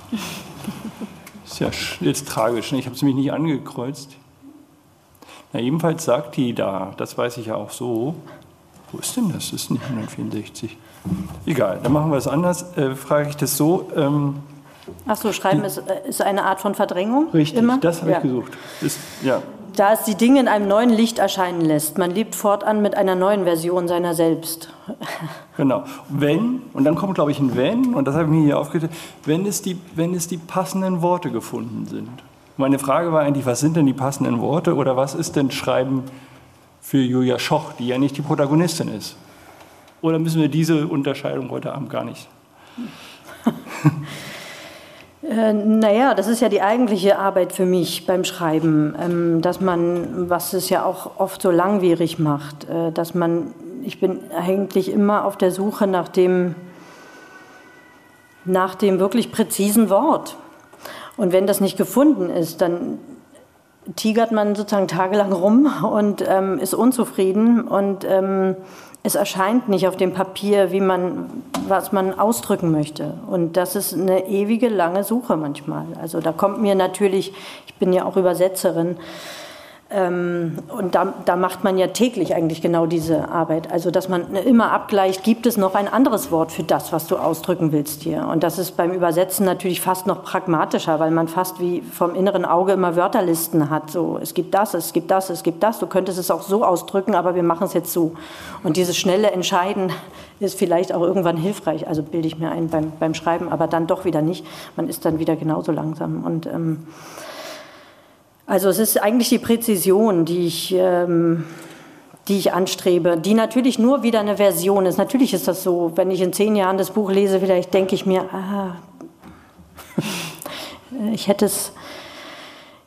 Ist ja jetzt tragisch, ne? ich habe es nämlich nicht angekreuzt. Na, ebenfalls sagt die da, das weiß ich ja auch so. Wo ist denn das? Das ist nicht 164. Egal, dann machen wir es anders. Äh, frage ich das so. Ähm, Ach so, Schreiben die, ist, äh, ist, eine Art von Verdrängung? Richtig, immer? das habe ja. ich gesucht. Ist, ja. Da es die Dinge in einem neuen Licht erscheinen lässt. Man lebt fortan mit einer neuen Version seiner selbst. Genau. Wenn, und dann kommt, glaube ich, ein Wenn, und das habe ich mir hier aufgeschrieben, wenn es, die, wenn es die passenden Worte gefunden sind. Meine Frage war eigentlich, was sind denn die passenden Worte oder was ist denn Schreiben für Julia Schoch, die ja nicht die Protagonistin ist? Oder müssen wir diese Unterscheidung heute Abend gar nicht? Äh, naja, das ist ja die eigentliche Arbeit für mich beim Schreiben, ähm, dass man, was es ja auch oft so langwierig macht, äh, dass man, ich bin eigentlich immer auf der Suche nach dem, nach dem wirklich präzisen Wort. Und wenn das nicht gefunden ist, dann tigert man sozusagen tagelang rum und ähm, ist unzufrieden und ähm, es erscheint nicht auf dem Papier, wie man, was man ausdrücken möchte. Und das ist eine ewige lange Suche manchmal. Also da kommt mir natürlich, ich bin ja auch Übersetzerin, und da, da, macht man ja täglich eigentlich genau diese Arbeit. Also, dass man immer abgleicht, gibt es noch ein anderes Wort für das, was du ausdrücken willst hier. Und das ist beim Übersetzen natürlich fast noch pragmatischer, weil man fast wie vom inneren Auge immer Wörterlisten hat. So, es gibt das, es gibt das, es gibt das. Du könntest es auch so ausdrücken, aber wir machen es jetzt so. Und dieses schnelle Entscheiden ist vielleicht auch irgendwann hilfreich. Also bilde ich mir ein beim, beim Schreiben, aber dann doch wieder nicht. Man ist dann wieder genauso langsam. Und ähm, also es ist eigentlich die Präzision, die ich, ähm, die ich anstrebe, die natürlich nur wieder eine Version ist. Natürlich ist das so, wenn ich in zehn Jahren das Buch lese, vielleicht denke ich mir, ah, ich hätte es,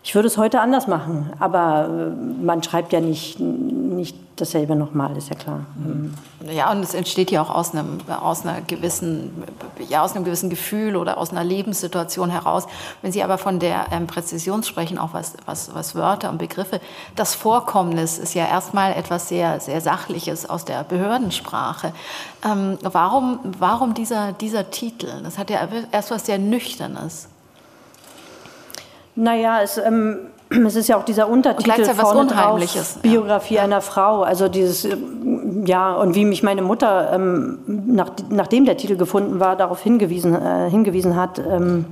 ich würde es heute anders machen. Aber äh, man schreibt ja nicht, nicht dasselbe nochmal, ist ja klar. Mhm. Ja, und es entsteht ja auch aus einem, aus, einer gewissen, ja, aus einem gewissen Gefühl oder aus einer Lebenssituation heraus. Wenn Sie aber von der ähm, Präzision sprechen, auch was, was, was Wörter und Begriffe, das Vorkommnis ist ja erstmal etwas sehr, sehr Sachliches aus der Behördensprache. Ähm, warum, warum dieser, dieser Titel? Das hat ja erst was sehr Nüchternes. Naja, es, ähm, es ist ja auch dieser Untertitel und vorne drauf, Biografie ja. einer Frau. Also dieses, ja, und wie mich meine Mutter, ähm, nach, nachdem der Titel gefunden war, darauf hingewiesen, äh, hingewiesen hat, ähm,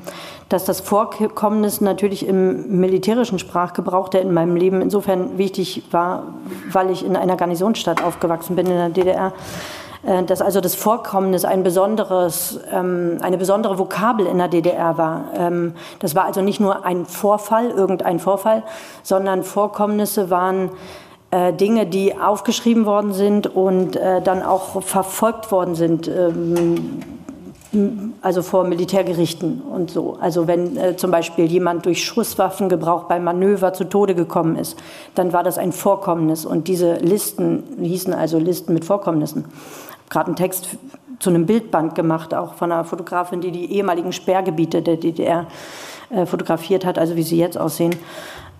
dass das Vorkommnis natürlich im militärischen Sprachgebrauch, der in meinem Leben insofern wichtig war, weil ich in einer Garnisonsstadt aufgewachsen bin in der DDR, dass also das Vorkommnis ein besonderes, ähm, eine besondere Vokabel in der DDR war. Ähm, das war also nicht nur ein Vorfall, irgendein Vorfall, sondern Vorkommnisse waren äh, Dinge, die aufgeschrieben worden sind und äh, dann auch verfolgt worden sind ähm, also vor Militärgerichten und so. Also wenn äh, zum Beispiel jemand durch Schusswaffengebrauch beim Manöver zu Tode gekommen ist, dann war das ein Vorkommnis und diese Listen hießen also Listen mit Vorkommnissen gerade einen Text zu einem Bildband gemacht, auch von einer Fotografin, die die ehemaligen Sperrgebiete der DDR äh, fotografiert hat, also wie sie jetzt aussehen.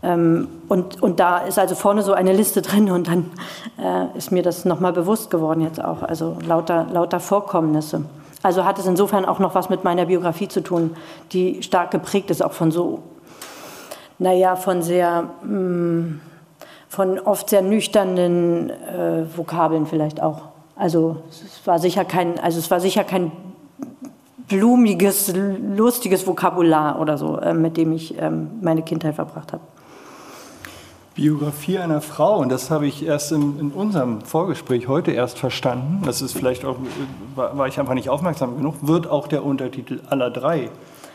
Ähm, und, und da ist also vorne so eine Liste drin und dann äh, ist mir das nochmal bewusst geworden jetzt auch, also lauter, lauter Vorkommnisse. Also hat es insofern auch noch was mit meiner Biografie zu tun, die stark geprägt ist, auch von so, naja, von sehr, mh, mm, von oft sehr nüchternen äh, Vokabeln vielleicht auch. Also es war sicher kein, also es war sicher kein blumiges, lustiges Vokabular oder so, äh, mit dem ich ähm, meine Kindheit verbracht habe. Biografie einer Frau, und das habe ich erst in, in, unserem Vorgespräch heute erst verstanden, das ist vielleicht auch, war, war, ich einfach nicht aufmerksam genug, wird auch der Untertitel aller drei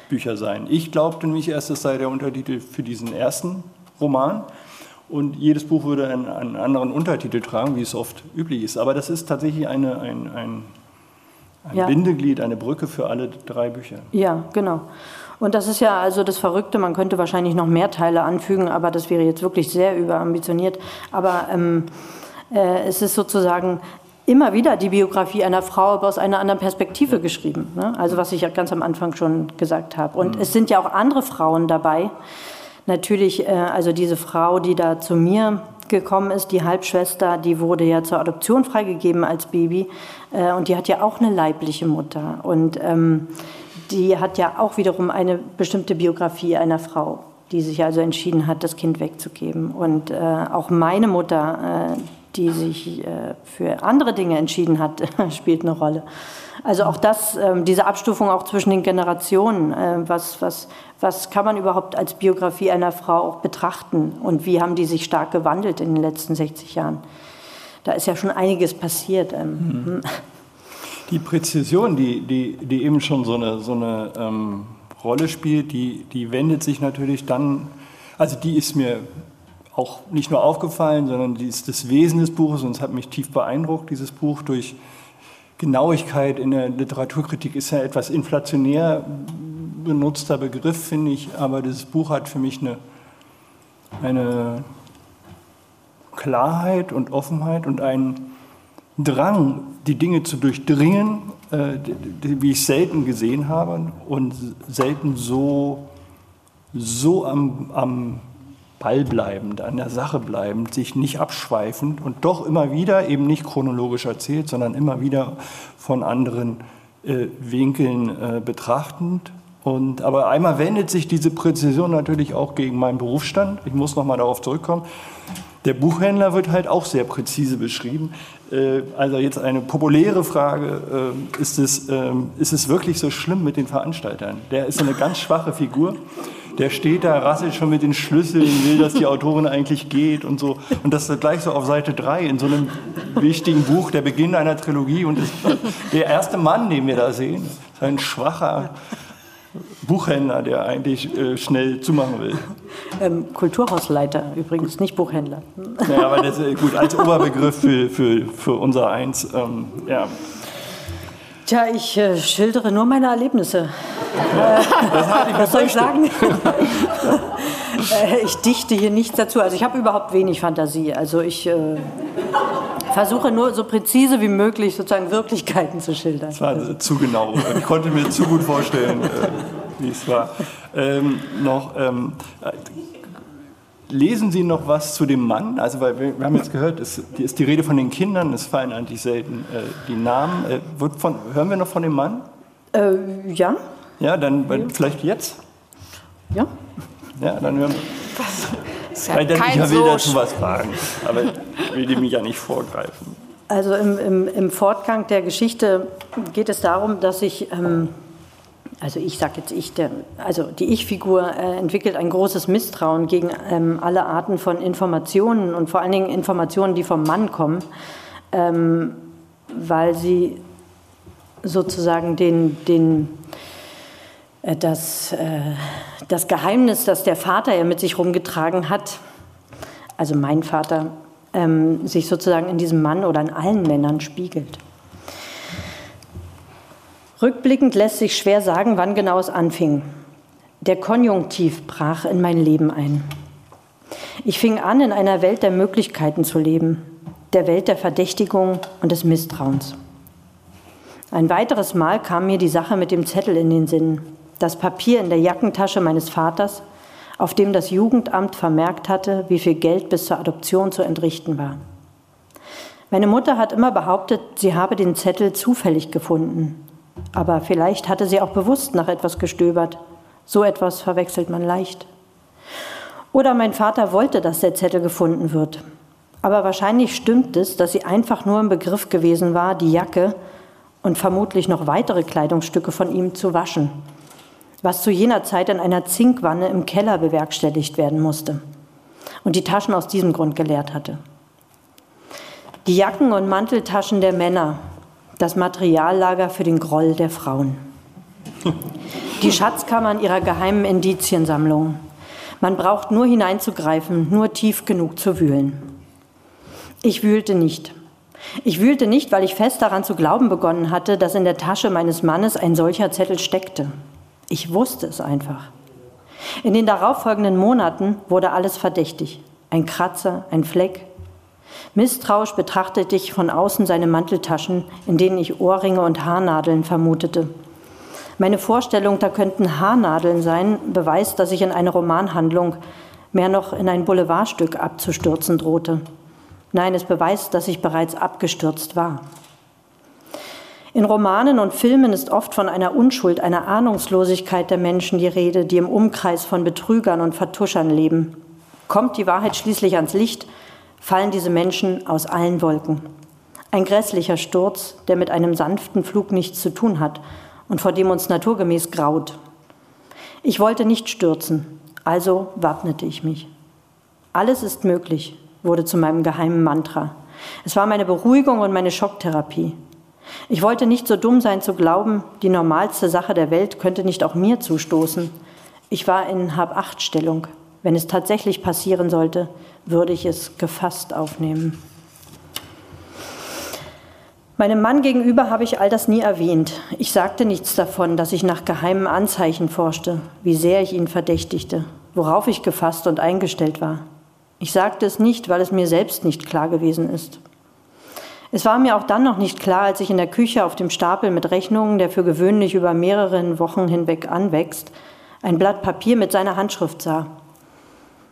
Bücher sein. Ich glaubte nämlich erst, es sei der Untertitel für diesen ersten Roman, und jedes Buch würde einen, einen, anderen Untertitel tragen, wie es oft üblich ist. Aber das ist tatsächlich eine, ein, ein, ein ja. Bindeglied, eine Brücke für alle drei Bücher. Ja, genau. Und das ist ja also das Verrückte, man könnte wahrscheinlich noch mehr Teile anfügen, aber das wäre jetzt wirklich sehr überambitioniert. Aber ähm, äh, es ist sozusagen immer wieder die Biografie einer Frau, aber aus einer anderen Perspektive geschrieben. Ne? Also was ich ja ganz am Anfang schon gesagt habe. Und mhm. es sind ja auch andere Frauen dabei, natürlich, äh, also diese Frau, die da zu mir gekommen ist, die Halbschwester, die wurde ja zur Adoption freigegeben als Baby äh, und die hat ja auch eine leibliche Mutter und ähm, die hat ja auch wiederum eine bestimmte Biografie einer Frau, die sich also entschieden hat, das Kind wegzugeben. Und äh, auch meine Mutter, die sich äh, für andere Dinge entschieden hat, spielt eine Rolle. Also auch das, ähm, diese Abstufung auch zwischen den Generationen, äh, was, was, was kann man überhaupt als Biografie einer Frau auch betrachten und wie haben die sich stark gewandelt in den letzten 60 Jahren? Da ist ja schon einiges passiert. Ähm, mhm. Hm. Die Präzision, die, die, die eben schon so eine, so eine ähm, Rolle spielt, die, die wendet sich natürlich dann, also die ist mir auch nicht nur aufgefallen, sondern die ist das Wesen des Buches und es hat mich tief beeindruckt, dieses Buch durch Genauigkeit in der Literaturkritik. Ist ja etwas inflationär benutzter Begriff, finde ich, aber dieses Buch hat für mich eine, eine Klarheit und Offenheit und einen Drang, die Dinge zu durchdringen, äh, wie ich selten gesehen habe und selten so, so am, am Ball bleibend, an der Sache bleibend, sich nicht abschweifend und doch immer wieder eben nicht chronologisch erzählt, sondern immer wieder von anderen äh, Winkeln äh, betrachtend. Und, aber einmal wendet sich diese Präzision natürlich auch gegen meinen Berufsstand. Ich muss nochmal darauf zurückkommen. Der Buchhändler wird halt auch sehr präzise beschrieben. Äh, also jetzt eine populäre Frage, äh, ist es, ähm, ist es wirklich so schlimm mit den Veranstaltern? Der ist eine ganz schwache Figur der steht da, rasselt schon mit den Schlüsseln, will, dass die Autorin eigentlich geht und so. Und das ist gleich so auf Seite 3 in so einem wichtigen Buch, der Beginn einer Trilogie. Und der erste Mann, den wir da sehen, ist ein schwacher Buchhändler, der eigentlich äh, schnell zumachen will. Ähm, Kulturhausleiter übrigens, nicht Buchhändler. Ja, aber das ist gut als Oberbegriff für, für, für unser Eins. Ähm, ja. Tja, ich äh, schildere nur meine Erlebnisse. Äh, was soll ich sagen? äh, ich dichte hier nichts dazu. Also ich habe überhaupt wenig Fantasie. Also ich äh, versuche nur so präzise wie möglich sozusagen Wirklichkeiten zu schildern. Das war zu genau. Ich konnte mir zu gut vorstellen, äh, wie es war. Ähm, noch ähm, Lesen Sie noch was zu dem Mann? Also, weil wir, wir haben jetzt gehört, es ist die Rede von den Kindern, es fallen eigentlich selten äh, die Namen. Äh, von, hören wir noch von dem Mann? Äh, ja. Ja, dann ja. vielleicht jetzt? Ja. Ja, dann hören wir. Das ja weil dann, ich will so dazu was fragen, aber ich will dem ja nicht vorgreifen. Also im, im, im, Fortgang der Geschichte geht es darum, dass ich ähm, also ich sage jetzt ich, der, also die Ich-Figur äh, entwickelt ein großes Misstrauen gegen ähm, alle Arten von Informationen und vor allen Dingen Informationen, die vom Mann kommen, ähm, weil sie sozusagen den, den, äh, das, äh, das Geheimnis, das der Vater ja mit sich rumgetragen hat, also mein Vater, ähm, sich sozusagen in diesem Mann oder in allen Männern spiegelt. Rückblickend lässt sich schwer sagen, wann genau es anfing. Der Konjunktiv brach in mein Leben ein. Ich fing an, in einer Welt der Möglichkeiten zu leben, der Welt der Verdächtigung und des Misstrauens. Ein weiteres Mal kam mir die Sache mit dem Zettel in den Sinn, das Papier in der Jackentasche meines Vaters, auf dem das Jugendamt vermerkt hatte, wie viel Geld bis zur Adoption zu entrichten war. Meine Mutter hat immer behauptet, sie habe den Zettel zufällig gefunden aber vielleicht hatte sie auch bewusst nach etwas gestöbert. So etwas verwechselt man leicht. Oder mein Vater wollte, dass der Zettel gefunden wird. Aber wahrscheinlich stimmt es, dass sie einfach nur im Begriff gewesen war, die Jacke und vermutlich noch weitere Kleidungsstücke von ihm zu waschen, was zu jener Zeit in einer Zinkwanne im Keller bewerkstelligt werden musste und die Taschen aus diesem Grund geleert hatte. Die Jacken und Manteltaschen der Männer das Materiallager für den Groll der Frauen. Die Schatzkammern ihrer geheimen Indiziensammlung. Man braucht nur hineinzugreifen, nur tief genug zu wühlen. Ich wühlte nicht. Ich wühlte nicht, weil ich fest daran zu glauben begonnen hatte, dass in der Tasche meines Mannes ein solcher Zettel steckte. Ich wusste es einfach. In den darauffolgenden Monaten wurde alles verdächtig. Ein Kratzer, ein Fleck, Misstrauisch betrachtete ich von außen seine Manteltaschen, in denen ich Ohrringe und Haarnadeln vermutete. Meine Vorstellung, da könnten Haarnadeln sein, beweist, dass ich in eine Romanhandlung, mehr noch in ein Boulevardstück abzustürzen drohte. Nein, es beweist, dass ich bereits abgestürzt war. In Romanen und Filmen ist oft von einer Unschuld, einer Ahnungslosigkeit der Menschen die Rede, die im Umkreis von Betrügern und Vertuschern leben. Kommt die Wahrheit schließlich ans Licht, fallen diese Menschen aus allen Wolken. Ein grässlicher Sturz, der mit einem sanften Flug nichts zu tun hat und vor dem uns naturgemäß graut. Ich wollte nicht stürzen, also wappnete ich mich. Alles ist möglich, wurde zu meinem geheimen Mantra. Es war meine Beruhigung und meine Schocktherapie. Ich wollte nicht so dumm sein zu glauben, die normalste Sache der Welt könnte nicht auch mir zustoßen. Ich war in Hab-Acht-Stellung. Wenn es tatsächlich passieren sollte, würde ich es gefasst aufnehmen. Meinem Mann gegenüber habe ich all das nie erwähnt. Ich sagte nichts davon, dass ich nach geheimen Anzeichen forschte, wie sehr ich ihn verdächtigte, worauf ich gefasst und eingestellt war. Ich sagte es nicht, weil es mir selbst nicht klar gewesen ist. Es war mir auch dann noch nicht klar, als ich in der Küche auf dem Stapel mit Rechnungen, der für gewöhnlich über mehrere Wochen hinweg anwächst, ein Blatt Papier mit seiner Handschrift sah.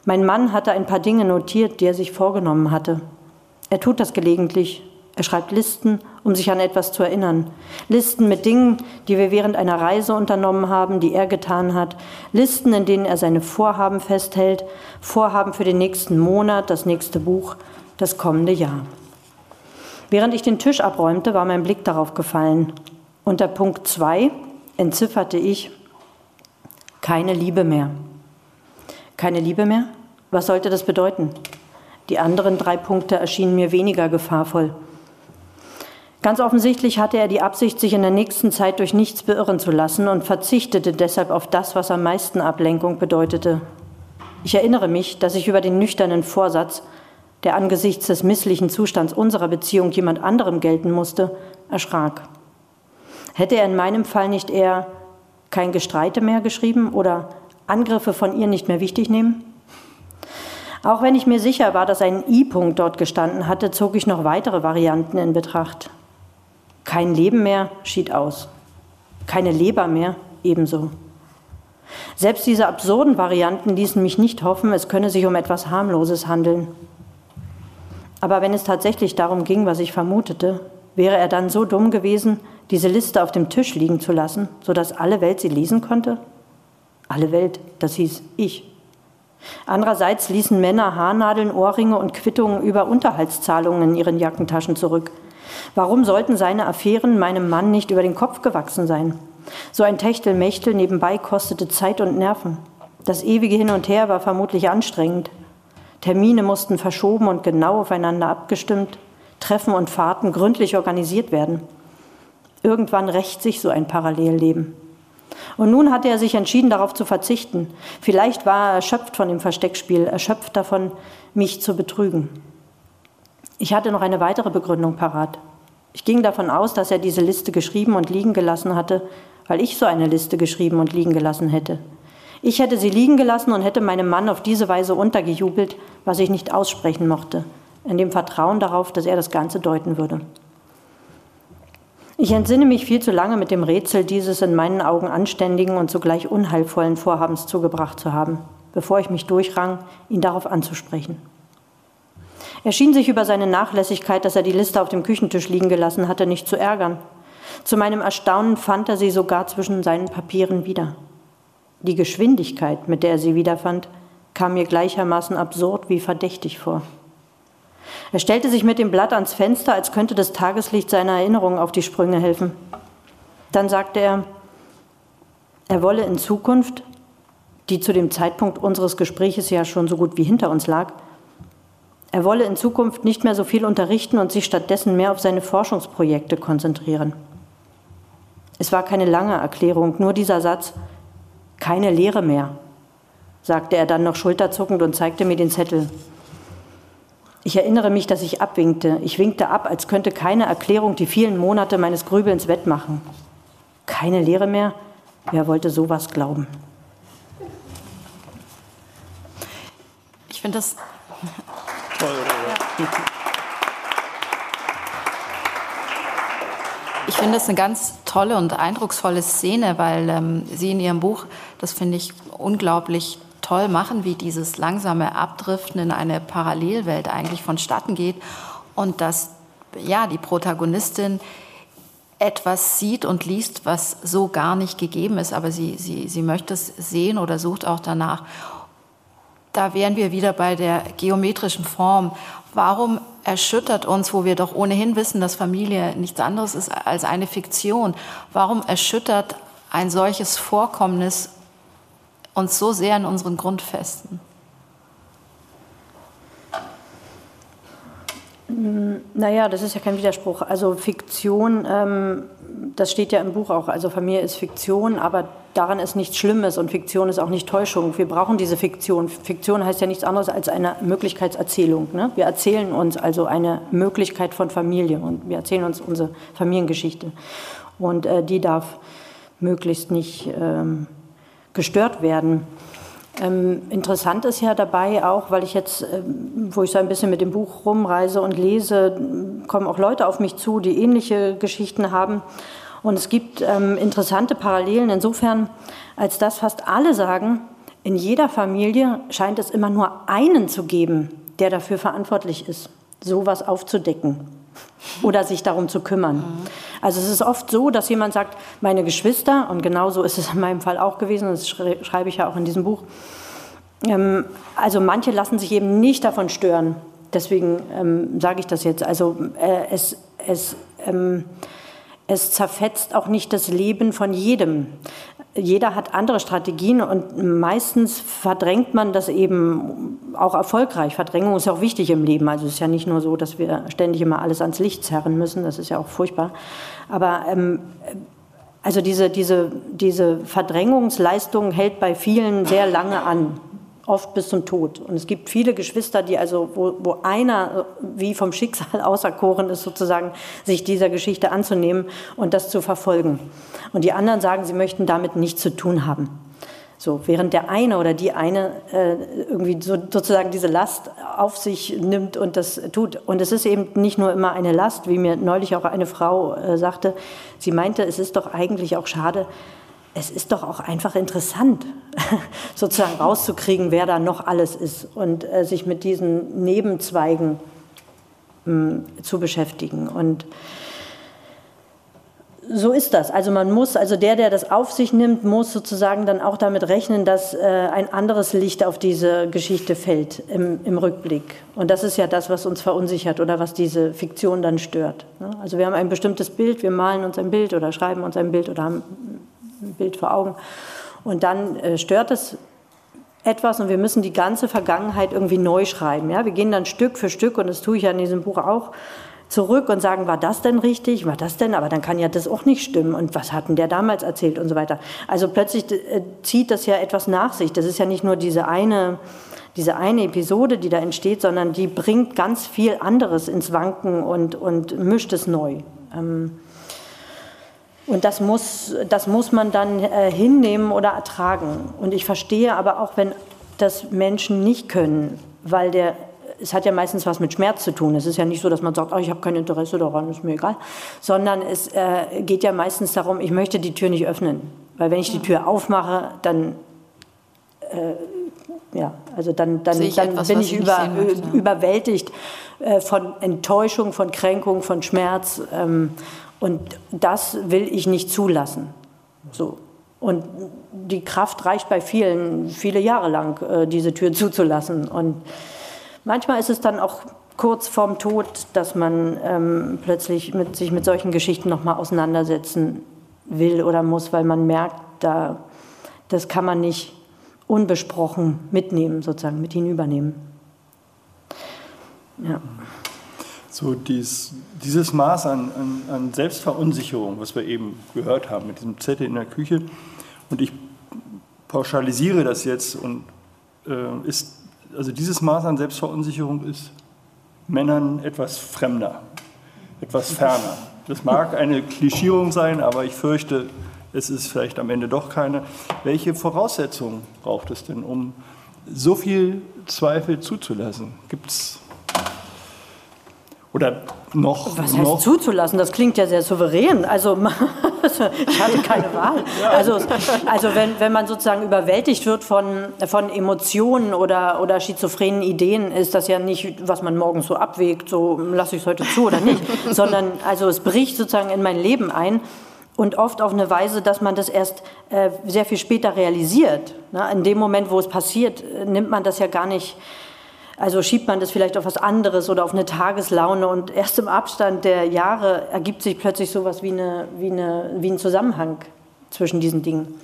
Mein Mann hatte ein paar Dinge notiert, die er sich vorgenommen hatte. Er tut das gelegentlich. Er schreibt Listen, um sich an etwas zu erinnern. Listen mit Dingen, die wir während einer Reise unternommen haben, die er getan hat. Listen, in denen er seine Vorhaben festhält. Vorhaben für den nächsten Monat, das nächste Buch, das kommende Jahr. Während ich den Tisch abräumte, war mein Blick darauf gefallen. Unter Punkt 2 entzifferte ich keine Liebe mehr. Keine Liebe mehr? Was sollte das bedeuten? Die anderen drei Punkte erschienen mir weniger gefahrvoll. Ganz offensichtlich hatte er die Absicht, sich in der nächsten Zeit durch nichts beirren zu lassen und verzichtete deshalb auf das, was am meisten Ablenkung bedeutete. Ich erinnere mich, dass ich über den nüchternen Vorsatz, der angesichts des misslichen Zustands unserer Beziehung jemand anderem gelten musste, erschrak. Hätte er in meinem Fall nicht eher kein Gestreite mehr geschrieben oder Angriffe von ihr nicht mehr wichtig nehmen? Auch wenn ich mir sicher war, dass ein I-Punkt dort gestanden hatte, zog ich noch weitere Varianten in Betracht. Kein Leben mehr schied aus. Keine Leber mehr ebenso. Selbst diese absurden Varianten ließen mich nicht hoffen, es könne sich um etwas Harmloses handeln. Aber wenn es tatsächlich darum ging, was ich vermutete, wäre er dann so dumm gewesen, diese Liste auf dem Tisch liegen zu lassen, sodass alle Welt sie lesen konnte? Alle Welt, das hieß ich. Andererseits ließen Männer Haarnadeln, Ohrringe und Quittungen über Unterhaltszahlungen in ihren Jackentaschen zurück. Warum sollten seine Affären meinem Mann nicht über den Kopf gewachsen sein? So ein Techtelmechtel nebenbei kostete Zeit und Nerven. Das ewige Hin und Her war vermutlich anstrengend. Termine mussten verschoben und genau aufeinander abgestimmt, Treffen und Fahrten gründlich organisiert werden. Irgendwann rächt sich so ein Parallelleben. Und nun hatte er sich entschieden, darauf zu verzichten. Vielleicht war er erschöpft von dem Versteckspiel, erschöpft davon, mich zu betrügen. Ich hatte noch eine weitere Begründung parat. Ich ging davon aus, dass er diese Liste geschrieben und liegen gelassen hatte, weil ich so eine Liste geschrieben und liegen gelassen hätte. Ich hätte sie liegen gelassen und hätte meinem Mann auf diese Weise untergejubelt, was ich nicht aussprechen mochte, in dem Vertrauen darauf, dass er das Ganze deuten würde. Ich entsinne mich viel zu lange mit dem Rätsel dieses in meinen Augen anständigen und zugleich unheilvollen Vorhabens zugebracht zu haben, bevor ich mich durchrang, ihn darauf anzusprechen. Er schien sich über seine Nachlässigkeit, dass er die Liste auf dem Küchentisch liegen gelassen hatte, nicht zu ärgern. Zu meinem Erstaunen fand er sie sogar zwischen seinen Papieren wieder. Die Geschwindigkeit, mit der er sie wiederfand, kam mir gleichermaßen absurd wie verdächtig vor. Er stellte sich mit dem Blatt ans Fenster, als könnte das Tageslicht seiner Erinnerungen auf die Sprünge helfen. Dann sagte er, er wolle in Zukunft, die zu dem Zeitpunkt unseres Gespräches ja schon so gut wie hinter uns lag, er wolle in Zukunft nicht mehr so viel unterrichten und sich stattdessen mehr auf seine Forschungsprojekte konzentrieren. Es war keine lange Erklärung, nur dieser Satz, keine Lehre mehr, sagte er dann noch schulterzuckend und zeigte mir den Zettel. Ich erinnere mich, dass ich abwinkte. Ich winkte ab, als könnte keine Erklärung die vielen Monate meines Grübelns wettmachen. Keine Lehre mehr? Wer wollte sowas glauben? Ich finde das Toll? Ich finde das eine ganz tolle und eindrucksvolle Szene, weil ähm, Sie in Ihrem Buch, das finde ich unglaublich toll machen, wie dieses langsame Abdriften in eine Parallelwelt eigentlich vonstatten geht und dass ja die Protagonistin etwas sieht und liest, was so gar nicht gegeben ist, aber sie, sie, sie möchte es sehen oder sucht auch danach da wären wir wieder bei der geometrischen Form. Warum erschüttert uns, wo wir doch ohnehin wissen, dass Familie nichts anderes ist als eine Fiktion, warum erschüttert ein solches Vorkommnis uns so sehr in unseren Grundfesten? Naja, das ist ja kein Widerspruch. Also Fiktion, ähm, das steht ja im Buch auch. Also Familie ist Fiktion, aber daran ist nichts Schlimmes und Fiktion ist auch nicht Täuschung. Wir brauchen diese Fiktion. Fiktion heißt ja nichts anderes als eine Möglichkeitserzählung. Ne? Wir erzählen uns also eine Möglichkeit von Familie und wir erzählen uns unsere Familiengeschichte. Und äh, die darf möglichst nicht ähm, gestört werden. Ähm, interessant ist ja dabei auch, weil ich jetzt, ähm, wo ich so ein bisschen mit dem Buch rumreise und lese, kommen auch Leute auf mich zu, die ähnliche Geschichten haben. Und es gibt ähm, interessante Parallelen insofern, als dass fast alle sagen, in jeder Familie scheint es immer nur einen zu geben, der dafür verantwortlich ist, sowas aufzudecken oder sich darum zu kümmern. Also es ist oft so, dass jemand sagt, meine Geschwister, und genauso ist es in meinem Fall auch gewesen, das schreibe ich ja auch in diesem Buch, ähm, also manche lassen sich eben nicht davon stören. Deswegen ähm, sage ich das jetzt. Also äh, es, es, ähm, es zerfetzt auch nicht das Leben von jedem. Jeder hat andere Strategien und meistens verdrängt man das eben auch erfolgreich. Verdrängung ist auch wichtig im Leben. Also es ist ja nicht nur so, dass wir ständig immer alles ans Licht zerren müssen. Das ist ja auch furchtbar. Aber ähm, also diese, diese, diese Verdrängungsleistung hält bei vielen sehr lange an oft bis zum Tod. Und es gibt viele Geschwister, die also, wo, wo einer wie vom Schicksal auserkoren ist, sozusagen, sich dieser Geschichte anzunehmen und das zu verfolgen. Und die anderen sagen, sie möchten damit nichts zu tun haben. So, während der eine oder die eine äh, irgendwie so, sozusagen diese Last auf sich nimmt und das tut. Und es ist eben nicht nur immer eine Last, wie mir neulich auch eine Frau äh, sagte. Sie meinte, es ist doch eigentlich auch schade, es ist doch auch einfach interessant, sozusagen rauszukriegen, wer da noch alles ist und äh, sich mit diesen Nebenzweigen mh, hm, zu beschäftigen. Und so ist das. Also man muss, also der, der das auf sich nimmt, muss sozusagen dann auch damit rechnen, dass äh, ein anderes Licht auf diese Geschichte fällt im, im, Rückblick. Und das ist ja das, was uns verunsichert oder was diese Fiktion dann stört. Ne? Also wir haben ein bestimmtes Bild, wir malen uns ein Bild oder schreiben uns ein Bild oder haben Bild vor Augen. Und dann äh, stört es etwas und wir müssen die ganze Vergangenheit irgendwie neu schreiben. Ja? Wir gehen dann Stück für Stück, und das tue ich ja in diesem Buch auch, zurück und sagen, war das denn richtig? War das denn? Aber dann kann ja das auch nicht stimmen. Und was hat denn der damals erzählt und so weiter? Also plötzlich äh, zieht das ja etwas nach sich. Das ist ja nicht nur diese eine, diese eine Episode, die da entsteht, sondern die bringt ganz viel anderes ins Wanken und, und mischt es neu. Ähm, und das muss, das muss man dann äh, hinnehmen oder ertragen. Und ich verstehe aber auch, wenn das Menschen nicht können, weil der, es hat ja meistens was mit Schmerz zu tun. Es ist ja nicht so, dass man sagt, oh, ich habe kein Interesse daran, ist mir egal, sondern es äh, geht ja meistens darum, ich möchte die Tür nicht öffnen. Weil wenn ich die Tür aufmache, dann äh, ja, also dann, dann, dann etwas, bin ich, über, überwältigt äh, von Enttäuschung, von Kränkung, von Schmerz. Ähm, und das will ich nicht zulassen. So. Und die Kraft reicht bei vielen, viele Jahre lang, äh, diese Tür zuzulassen. Und manchmal ist es dann auch kurz vorm Tod, dass man ähm, plötzlich mit, sich mit solchen Geschichten nochmal auseinandersetzen will oder muss, weil man merkt, da, das kann man nicht unbesprochen mitnehmen, sozusagen mit hinübernehmen. Ja so dies, dieses Maß an, an, an, Selbstverunsicherung, was wir eben gehört haben mit diesem Zettel in der Küche. Und ich pauschalisiere das jetzt und äh, ist, also dieses Maß an Selbstverunsicherung ist Männern etwas fremder, etwas ferner. Das mag eine Klischierung sein, aber ich fürchte, es ist vielleicht am Ende doch keine. Welche Voraussetzungen braucht es denn, um so viel Zweifel zuzulassen? Gibt es oder noch. Was heißt noch? zuzulassen? Das klingt ja sehr souverän. Also ich hatte keine Wahl. Also, also wenn, wenn man sozusagen überwältigt wird von, von Emotionen oder, oder schizophrenen Ideen, ist das ja nicht, was man morgens so abwägt, so lasse ich es heute zu oder nicht, sondern also es bricht sozusagen in mein Leben ein und oft auf eine Weise, dass man das erst äh, sehr viel später realisiert. Ne? In dem Moment, wo es passiert, nimmt man das ja gar nicht Also schiebt man das vielleicht auf was anderes oder auf eine Tageslaune und erst im Abstand der Jahre ergibt sich plötzlich sowas wie, eine, wie, eine, wie ein Zusammenhang zwischen diesen Dingen.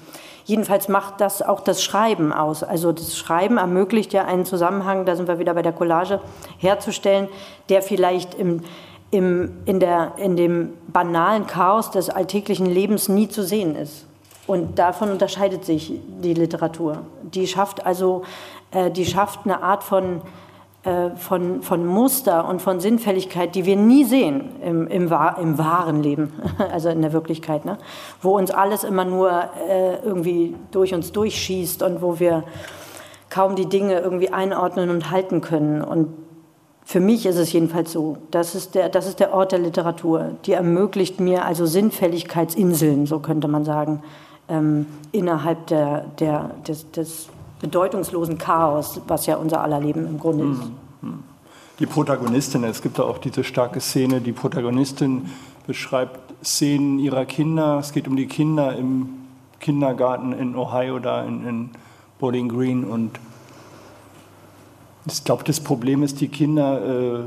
Jedenfalls macht das auch das Schreiben aus. Also das Schreiben ermöglicht ja einen Zusammenhang, da sind wir wieder bei der Collage, herzustellen, der vielleicht im, im, in, der, in dem banalen Chaos des alltäglichen Lebens nie zu sehen ist. Und davon unterscheidet sich die Literatur. Die schafft also, äh, die schafft eine Art von von, von Muster und von Sinnfälligkeit, die wir nie sehen im, im, im wahren Leben, also in der Wirklichkeit, ne? wo uns alles immer nur äh, irgendwie durch uns durchschießt und wo wir kaum die Dinge irgendwie einordnen und halten können. Und für mich ist es jedenfalls so, das ist der, das ist der Ort der Literatur, die ermöglicht mir also Sinnfälligkeitsinseln, so könnte man sagen, ähm, innerhalb der, der, des, des bedeutungslosen Chaos, was ja unser aller Leben im Grunde ist. Mhm. Die Protagonistin, es gibt da auch diese starke Szene, die Protagonistin beschreibt Szenen ihrer Kinder. Es geht um die Kinder im Kindergarten in Ohio, da in, in Bowling Green. Und ich glaube, das Problem ist, die Kinder äh,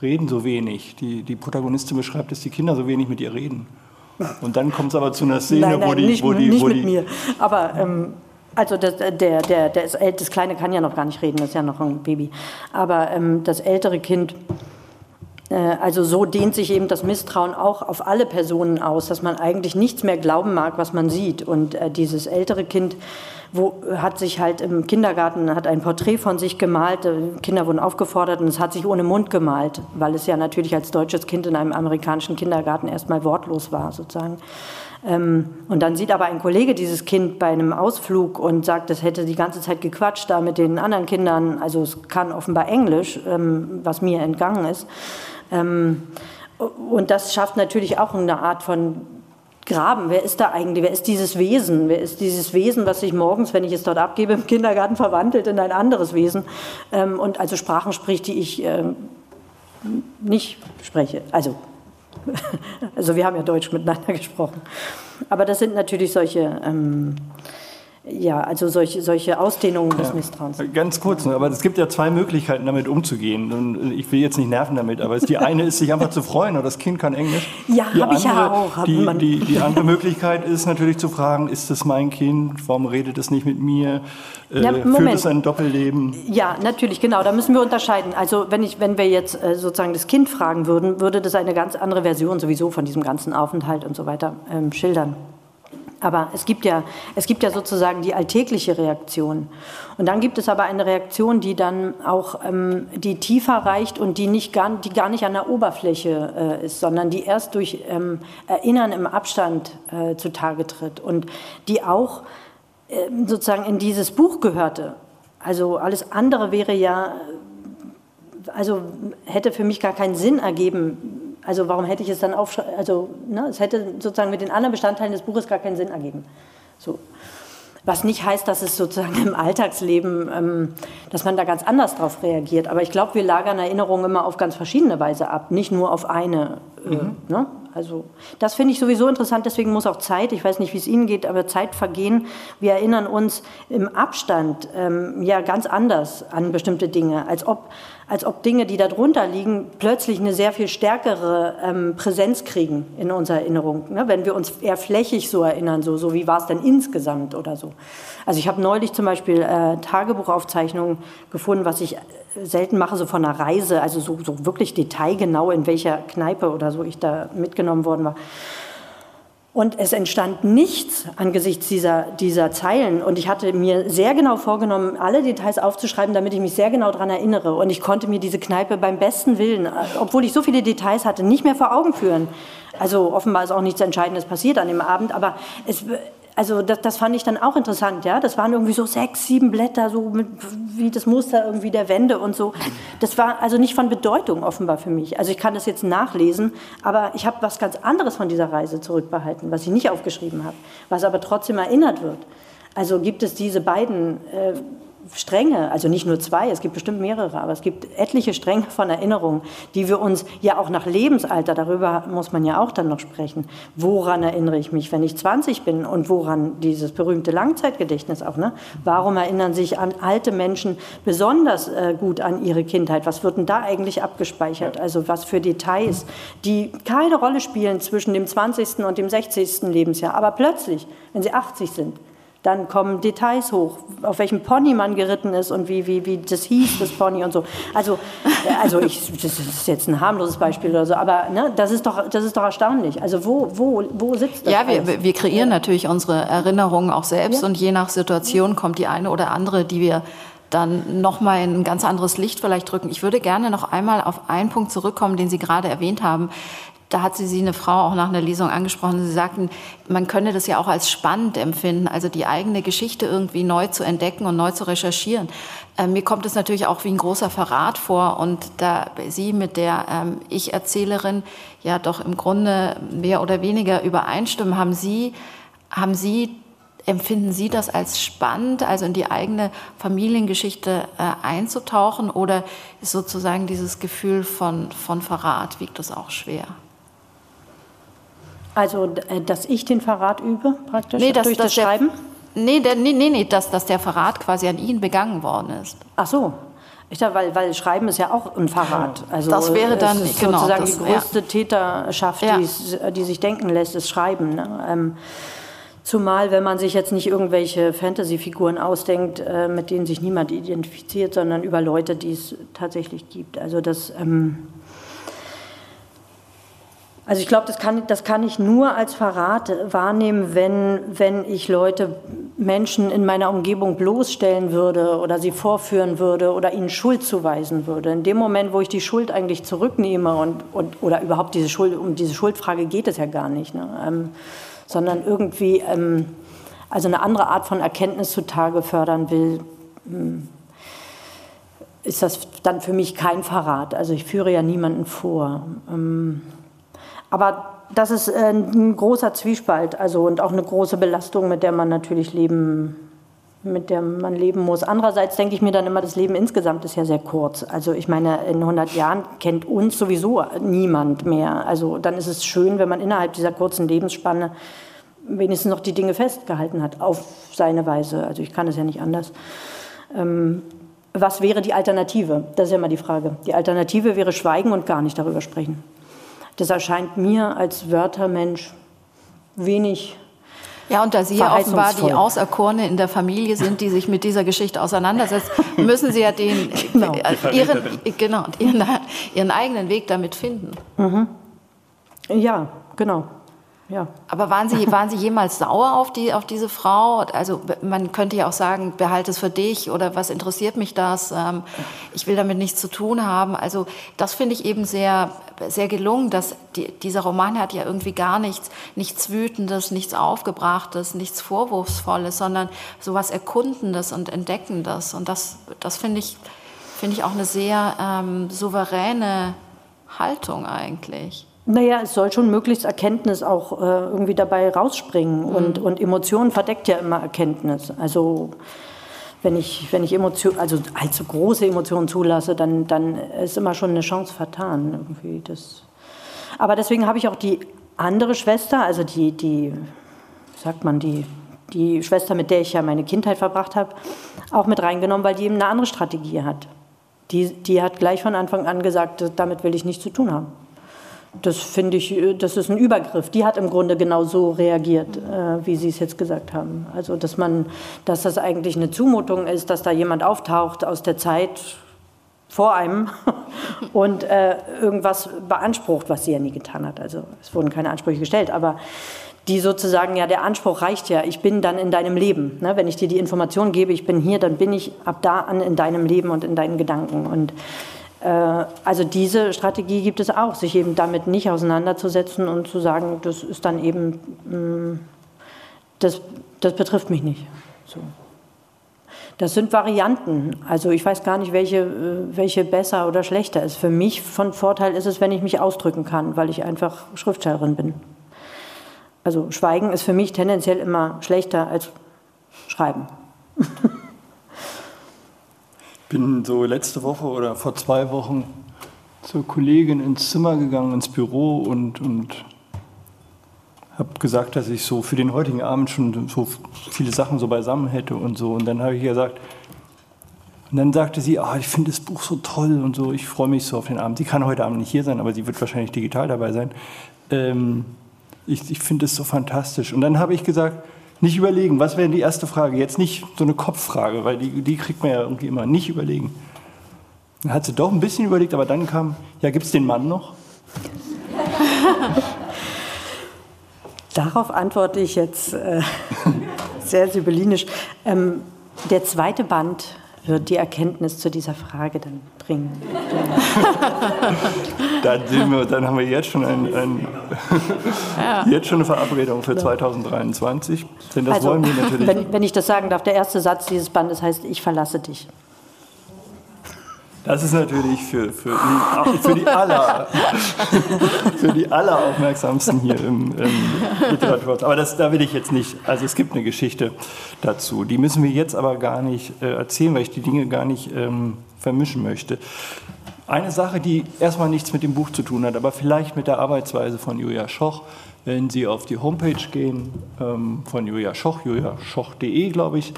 reden so wenig. Die, die Protagonistin beschreibt, dass die Kinder so wenig mit ihr reden. Und dann kommt es aber zu einer Szene, nein, nein, wo die. Nicht, wo die, nicht wo mit die, mir. Aber ähm, also das, der, der, der ist, das Kleine kann ja noch gar nicht reden, das ist ja noch ein Baby. Aber ähm, das ältere Kind, äh, also so dehnt sich eben das Misstrauen auch auf alle Personen aus, dass man eigentlich nichts mehr glauben mag, was man sieht. Und äh, dieses ältere Kind wo, hat sich halt im Kindergarten, hat ein Porträt von sich gemalt, äh, Kinder wurden aufgefordert und es hat sich ohne Mund gemalt, weil es ja natürlich als deutsches Kind in einem amerikanischen Kindergarten erstmal wortlos war sozusagen. Ähm, und dann sieht aber ein Kollege dieses Kind bei einem Ausflug und sagt, es hätte die ganze Zeit gequatscht da mit den anderen Kindern. Also es kann offenbar Englisch, ähm, was mir entgangen ist. Ähm, und das schafft natürlich auch eine Art von Graben. Wer ist da eigentlich? Wer ist dieses Wesen? Wer ist dieses Wesen, was sich morgens, wenn ich es dort abgebe, im Kindergarten verwandelt in ein anderes Wesen und also Sprachen spricht, die ich nicht spreche? Also Also wir haben ja Deutsch miteinander gesprochen. Aber das sind natürlich solche ähm, ja, also solche, solche Ausdehnungen des Misstrauens. Ganz kurz, aber es gibt ja zwei Möglichkeiten, damit umzugehen. Und ich will jetzt nicht nerven damit, aber die eine ist, sich einfach zu freuen, oder das Kind kann Englisch. Ja, habe ich ja auch. Die, die, die, andere Möglichkeit ist natürlich zu fragen, ist das mein Kind? Warum redet es nicht mit mir? Äh, ja, führt es ein Doppelleben? Ja, natürlich, genau. Da müssen wir unterscheiden. Also wenn, ich, wenn wir jetzt äh, sozusagen das Kind fragen würden, würde das eine ganz andere Version sowieso von diesem ganzen Aufenthalt und so weiter ähm, schildern. Aber es gibt, ja, es gibt ja sozusagen die alltägliche Reaktion. Und dann gibt es aber eine Reaktion, die dann auch ähm, die tiefer reicht und die, nicht gar, die gar nicht an der Oberfläche äh, ist, sondern die erst durch ähm, Erinnern im Abstand äh, zutage tritt und die auch äh, sozusagen in dieses Buch gehörte. Also alles andere wäre ja, also hätte für mich gar keinen Sinn ergeben, also warum hätte ich es dann aufschreiben? Also ne, es hätte sozusagen mit den anderen Bestandteilen des Buches gar keinen Sinn ergeben. So. Was nicht heißt, dass es sozusagen im Alltagsleben, ähm, dass man da ganz anders drauf reagiert. Aber ich glaube, wir lagern Erinnerungen immer auf ganz verschiedene Weise ab, nicht nur auf eine. Äh, mhm. ne? Also das finde ich sowieso interessant, deswegen muss auch Zeit, ich weiß nicht, wie es Ihnen geht, aber Zeit vergehen. Wir erinnern uns im Abstand ähm, ja ganz anders an bestimmte Dinge, als ob als ob Dinge, die darunter liegen, plötzlich eine sehr viel stärkere ähm, Präsenz kriegen in unserer Erinnerung. Ne? Wenn wir uns eher flächig so erinnern, so, so wie war es denn insgesamt oder so. Also ich habe neulich zum Beispiel äh, Tagebuchaufzeichnungen gefunden, was ich äh, selten mache, so von einer Reise, also so, so wirklich detailgenau, in welcher Kneipe oder so ich da mitgenommen worden war. Und es entstand nichts angesichts dieser, dieser Zeilen. Und ich hatte mir sehr genau vorgenommen, alle Details aufzuschreiben, damit ich mich sehr genau daran erinnere. Und ich konnte mir diese Kneipe beim besten Willen, obwohl ich so viele Details hatte, nicht mehr vor Augen führen. Also offenbar ist auch nichts Entscheidendes passiert an dem Abend, aber es, also das, das, fand ich dann auch interessant, ja. Das waren irgendwie so sechs, sieben Blätter, so mit, wie das Muster irgendwie der Wände und so. Das war also nicht von Bedeutung offenbar für mich. Also ich kann das jetzt nachlesen, aber ich habe was ganz anderes von dieser Reise zurückbehalten, was ich nicht aufgeschrieben habe, was aber trotzdem erinnert wird. Also gibt es diese beiden äh, Stränge, also nicht nur zwei, es gibt bestimmt mehrere, aber es gibt etliche Stränge von Erinnerungen, die wir uns ja auch nach Lebensalter, darüber muss man ja auch dann noch sprechen. Woran erinnere ich mich, wenn ich 20 bin und woran dieses berühmte Langzeitgedächtnis auch, ne? Warum erinnern sich an alte Menschen besonders äh, gut an ihre Kindheit? Was wird denn da eigentlich abgespeichert? Also was für Details, die keine Rolle spielen zwischen dem 20. und dem 60. Lebensjahr, aber plötzlich, wenn sie 80 sind, dann kommen Details hoch, auf welchem Pony man geritten ist und wie, wie, wie das hieß, das Pony und so. Also, äh, also ich, das ist jetzt ein harmloses Beispiel oder so, aber ne, das, ist doch, das ist doch erstaunlich. Also wo, wo, wo sitzt das? Ja, wir, wir kreieren ja. natürlich unsere Erinnerungen auch selbst ja. und je nach Situation kommt die eine oder andere, die wir dann nochmal in ein ganz anderes Licht vielleicht drücken. Ich würde gerne noch einmal auf einen Punkt zurückkommen, den Sie gerade erwähnt haben da hat sie sie eine Frau auch nach einer Lesung angesprochen. Sie sagten, man könne das ja auch als spannend empfinden, also die eigene Geschichte irgendwie neu zu entdecken und neu zu recherchieren. Ähm, mir kommt es natürlich auch wie ein großer Verrat vor und da Sie mit der ähm, Ich-Erzählerin ja doch im Grunde mehr oder weniger übereinstimmen, haben Sie, haben Sie Empfinden Sie das als spannend, also in die eigene Familiengeschichte äh, einzutauchen oder ist sozusagen dieses Gefühl von, von Verrat, wiegt das auch schwer? Also, äh, dass ich den Verrat übe, praktisch nee, das, durch das, das Schreiben? nee, der, nee, nee, nee dass, dass der Verrat quasi an ihn begangen worden ist. Ach so. Ich dachte, weil, weil Schreiben ist ja auch ein Verrat. Also das wäre dann ist genau, sozusagen das, die größte ja. Täterschaft, ja. die, die, sich denken lässt, ist Schreiben. Ne? Ähm, zumal, wenn man sich jetzt nicht irgendwelche Fantasy-Figuren ausdenkt, äh, mit denen sich niemand identifiziert, sondern über Leute, die es tatsächlich gibt. Also das ähm, also ich glaube, das kann, das kann ich nur als Verrat wahrnehmen, wenn, wenn ich Leute, Menschen in meiner Umgebung bloßstellen würde oder sie vorführen würde oder ihnen Schuld zuweisen würde. In dem Moment, wo ich die Schuld eigentlich zurücknehme und, und oder überhaupt diese Schuld, um diese Schuldfrage geht es ja gar nicht, ne? ähm, sondern irgendwie ähm, also eine andere Art von Erkenntnis zutage fördern will, ähm, ist das dann für mich kein Verrat. Also ich führe ja niemanden vor. Ähm, aber das ist äh, ein großer Zwiespalt also, und auch eine große Belastung, mit der man natürlich leben, mit der man leben muss. Andererseits denke ich mir dann immer, das Leben insgesamt ist ja sehr kurz. Also ich meine, in 100 Jahren kennt uns sowieso niemand mehr. Also dann ist es schön, wenn man innerhalb dieser kurzen Lebensspanne wenigstens noch die Dinge festgehalten hat, auf seine Weise. Also ich kann es ja nicht anders. Ähm, was wäre die Alternative? Das ist ja immer die Frage. Die Alternative wäre Schweigen und gar nicht darüber sprechen. Das erscheint mir als Wörtermensch wenig ja, und da Sie ja offenbar die Auserkorene in der Familie sind, die sich mit dieser Geschichte auseinandersetzt, müssen Sie ja den, genau. Äh, ihren, genau, ihren, ihren, eigenen Weg damit finden. Mhm. Ja, genau. Ja. Aber waren Sie, waren Sie jemals sauer auf, die, auf diese Frau? Also man könnte ja auch sagen, behalte es für dich oder was interessiert mich das? Ähm, ich will damit nichts zu tun haben. Also das finde ich eben sehr, sehr gelungen, dass die, dieser Roman hat ja irgendwie gar nichts, nichts Wütendes, nichts Aufgebrachtes, nichts Vorwurfsvolles, sondern so was Erkundendes und Entdeckendes. Und das, das finde ich, finde ich auch eine sehr ähm, souveräne Haltung eigentlich. Naja, es soll schon möglichst Erkenntnis auch äh, irgendwie dabei rausspringen. Mhm. Und, und Emotionen verdeckt ja immer Erkenntnis. Also wenn ich, wenn ich Emotion, also allzu große Emotionen zulasse, dann, dann ist immer schon eine Chance vertan. Irgendwie das. Aber deswegen habe ich auch die andere Schwester, also die, die, sagt man, die, die Schwester, mit der ich ja meine Kindheit verbracht habe, auch mit reingenommen, weil die eben eine andere Strategie hat. Die, die hat gleich von Anfang an gesagt, damit will ich nichts zu tun haben. Das finde ich, äh, das ist ein Übergriff. Die hat im Grunde genau so reagiert, äh, wie Sie es jetzt gesagt haben. Also, dass man, dass das eigentlich eine Zumutung ist, dass da jemand auftaucht aus der Zeit vor einem und äh, irgendwas beansprucht, was sie ja nie getan hat. Also, es wurden keine Ansprüche gestellt, aber die sozusagen, ja, der Anspruch reicht ja, ich bin dann in deinem Leben. Ne? Wenn ich dir die Information gebe, ich bin hier, dann bin ich ab da an in deinem Leben und in deinen Gedanken. Und also diese Strategie gibt es auch, sich eben damit nicht auseinanderzusetzen und zu sagen, das ist dann eben, mm, das, das betrifft mich nicht. So. Das sind Varianten. Also ich weiß gar nicht, welche, äh, welche besser oder schlechter ist. Für mich von Vorteil ist es, wenn ich mich ausdrücken kann, weil ich einfach Schriftstellerin bin. Also Schweigen ist für mich tendenziell immer schlechter als Schreiben. bin so letzte Woche oder vor zwei Wochen zur Kollegin ins Zimmer gegangen, ins Büro und, und habe gesagt, dass ich so für den heutigen Abend schon so viele Sachen so beisammen hätte und so. Und dann habe ich gesagt, und dann sagte sie, ah, ich finde das Buch so toll und so, ich freue mich so auf den Abend. Sie kann heute Abend nicht hier sein, aber sie wird wahrscheinlich digital dabei sein. Ähm, ich ich finde es so fantastisch. Und dann habe ich gesagt, nicht überlegen, was wäre die erste Frage? Jetzt nicht so eine Kopffrage, weil die, die kriegt man ja irgendwie immer. Nicht überlegen. Dann hat sie doch ein bisschen überlegt, aber dann kam, ja, gibt es den Mann noch? Darauf antworte ich jetzt äh, sehr sibyllinisch. Ähm, der zweite Band wird die Erkenntnis zu dieser Frage dann bringen. dann, wir, dann, haben wir jetzt schon, ein, ein ja. jetzt schon eine Verabredung für 2023. Denn das also, wollen wir natürlich. Wenn, wenn ich das sagen darf, der erste Satz dieses Bandes heißt, ich verlasse dich. Das ist natürlich für, für, die, für, die, aller, für die alleraufmerksamsten hier im, im Literatur. Aber das, da will ich jetzt nicht, also es gibt eine Geschichte dazu. Die müssen wir jetzt aber gar nicht äh, erzählen, weil ich die Dinge gar nicht ähm, vermischen möchte. Eine Sache, die erstmal nichts mit dem Buch zu tun hat, aber vielleicht mit der Arbeitsweise von Julia Schoch. Wenn Sie auf die Homepage gehen ähm, von Julia Schoch, juliaschoch.de, glaube ich,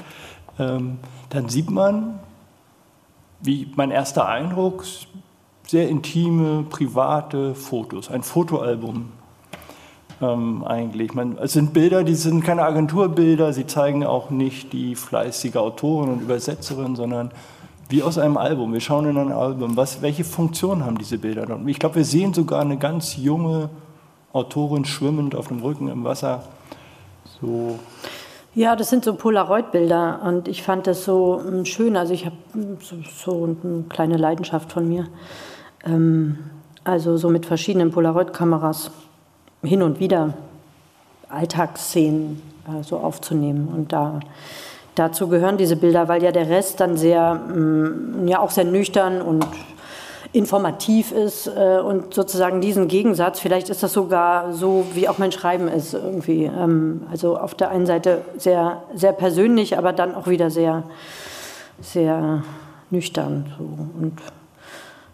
ähm, dann sieht man, wie mein erster Eindruck, sehr intime, private Fotos, ein Fotoalbum ähm, eigentlich. Man, es sind Bilder, die sind keine Agenturbilder, sie zeigen auch nicht die fleißige Autorin und Übersetzerin, sondern wie aus einem Album. Wir schauen in ein Album, was, welche Funktion haben diese Bilder dort. Ich glaube, wir sehen sogar eine ganz junge Autorin schwimmend auf dem Rücken im Wasser. So ja, das sind so Polaroid-Bilder und ich fand das so hm, schön. Also ich habe hm, so, so, eine kleine Leidenschaft von mir. Ähm, also so mit verschiedenen Polaroid-Kameras hin und wieder Alltagsszenen äh, so aufzunehmen. Und da, dazu gehören diese Bilder, weil ja der Rest dann sehr, mh, ja auch sehr nüchtern und informativ ist äh, und sozusagen diesen Gegensatz, vielleicht ist das sogar so, wie auch mein Schreiben ist irgendwie. Ähm, also auf der einen Seite sehr, sehr persönlich, aber dann auch wieder sehr, sehr nüchtern. So. Und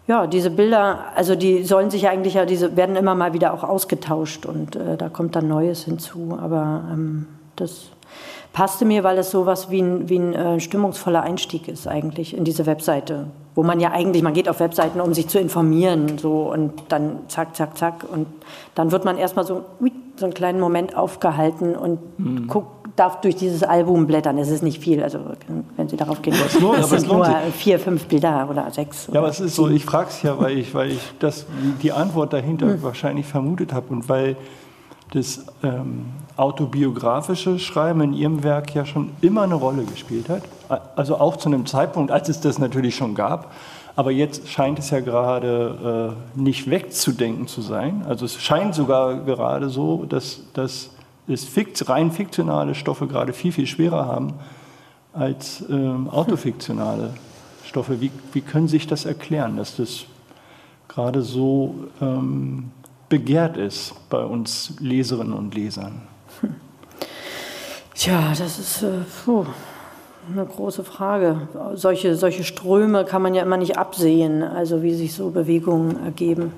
ja, diese Bilder, also die sollen sich eigentlich ja, diese werden immer mal wieder auch ausgetauscht und äh, da kommt dann Neues hinzu. Aber ähm, das passte mir, weil es sowas wie ein, wie ein äh, stimmungsvoller Einstieg ist eigentlich in diese Webseite, wo man ja eigentlich, man geht auf Webseiten, um sich zu informieren, so und dann zack, zack, zack und dann wird man erstmal so, so einen kleinen Moment aufgehalten und mhm. guckt, darf durch dieses Album blättern. Es ist nicht viel, also wenn Sie darauf gehen, das, lohnt, sind nur vier, fünf Bilder oder sechs. Ja, aber es ist so, ich frage es ja, weil ich, weil ich das, die Antwort dahinter mhm. wahrscheinlich vermutet habe und weil das ähm, autobiografische Schreiben in Ihrem Werk ja schon immer eine Rolle gespielt hat. Also auch zu einem Zeitpunkt, als es das natürlich schon gab. Aber jetzt scheint es ja gerade äh, nicht wegzudenken zu sein. Also es scheint sogar gerade so, dass, dass es fikt, rein fiktionale Stoffe gerade viel, viel schwerer haben als ähm, autofiktionale Stoffe. Wie, wie können Sie sich das erklären, dass das gerade so ähm, begehrt ist bei uns Leserinnen und Lesern? Tja, das ist äh, eine große Frage. Solche, solche Ströme kann man ja immer nicht absehen, also wie sich so Bewegungen ergeben.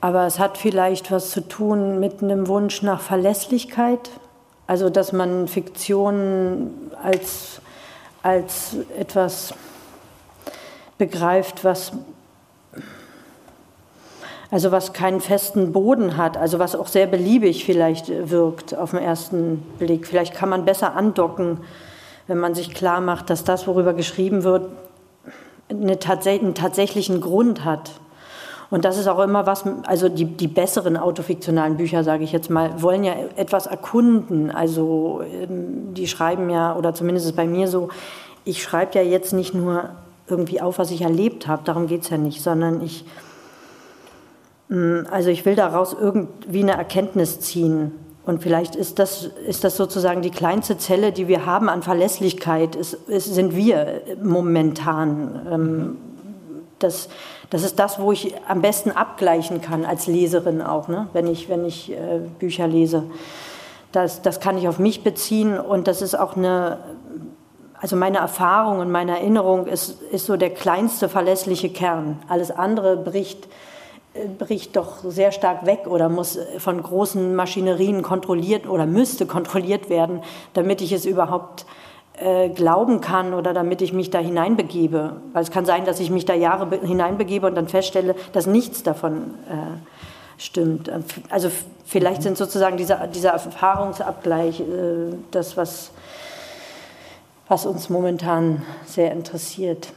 Aber es hat vielleicht was zu tun mit einem Wunsch nach Verlässlichkeit, also dass man Fiktion als, als etwas begreift, was also was keinen festen Boden hat, also was auch sehr beliebig vielleicht wirkt auf den ersten Blick. Vielleicht kann man besser andocken, wenn man sich klar macht, dass das, worüber geschrieben wird, eine tats einen tatsächlichen Grund hat. Und das ist auch immer was, also die, die besseren autofiktionalen Bücher, sage ich jetzt mal, wollen ja etwas erkunden. Also ähm, die schreiben ja, oder zumindest ist es bei mir so, ich schreibe ja jetzt nicht nur irgendwie auf, was ich erlebt habe, darum geht es ja nicht, sondern ich Mm, also ich will daraus irgendwie eine Erkenntnis ziehen. Und vielleicht ist das, ist das sozusagen die kleinste Zelle, die wir haben an Verlässlichkeit, ist, ist, sind wir momentan. Ähm, das, das ist das, wo ich am besten abgleichen kann als Leserin auch, ne? wenn ich, wenn ich äh, Bücher lese. Das, das kann ich auf mich beziehen und das ist auch eine also meine Erfahrung und meine Erinnerung ist, ist so der kleinste verlässliche Kern. Alles andere bricht, bricht doch sehr stark weg oder muss von großen Maschinerien kontrolliert oder müsste kontrolliert werden, damit ich es überhaupt äh, glauben kann oder damit ich mich da hineinbegebe. Weil es kann sein, dass ich mich da Jahre hineinbegebe und dann feststelle, dass nichts davon äh, stimmt. Also vielleicht sind sozusagen dieser, dieser Erfahrungsabgleich äh, das, was was uns momentan sehr interessiert.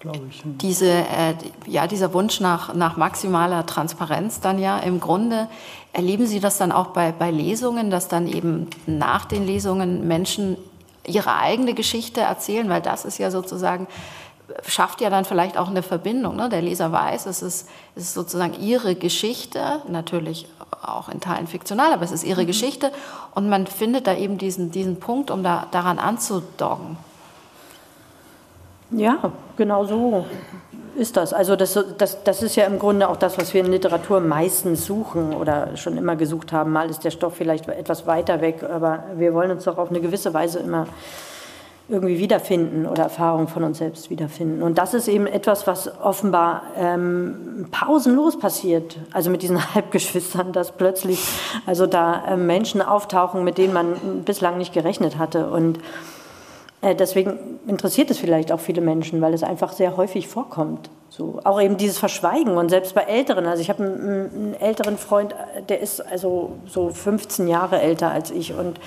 Glaube ich. Diese, äh, ja, dieser Wunsch nach, nach maximaler Transparenz dann ja im Grunde, erleben Sie das dann auch bei, bei Lesungen, dass dann eben nach den Lesungen Menschen ihre eigene Geschichte erzählen, weil das ist ja sozusagen schafft ja dann vielleicht auch eine Verbindung. Ne? Der Leser weiß, es ist, es ist sozusagen ihre Geschichte, natürlich auch in Teilen fiktional, aber es ist ihre mhm. Geschichte und man findet da eben diesen, diesen Punkt, um da, daran anzudoggen. Ja, genau so ist das. Also das, das, das ist ja im Grunde auch das, was wir in Literatur meistens suchen oder schon immer gesucht haben. Mal ist der Stoff vielleicht etwas weiter weg, aber wir wollen uns doch auf eine gewisse Weise immer irgendwie wiederfinden oder Erfahrungen von uns selbst wiederfinden. Und das ist eben etwas, was offenbar ähm, pausenlos passiert. Also mit diesen Halbgeschwistern, dass plötzlich also da äh, Menschen auftauchen, mit denen man bislang nicht gerechnet hatte. Und deswegen interessiert es vielleicht auch viele Menschen, weil es einfach sehr häufig vorkommt. So, auch eben dieses Verschweigen und selbst bei Älteren. Also ich habe einen, einen älteren Freund, der ist also so 15 Jahre älter als ich und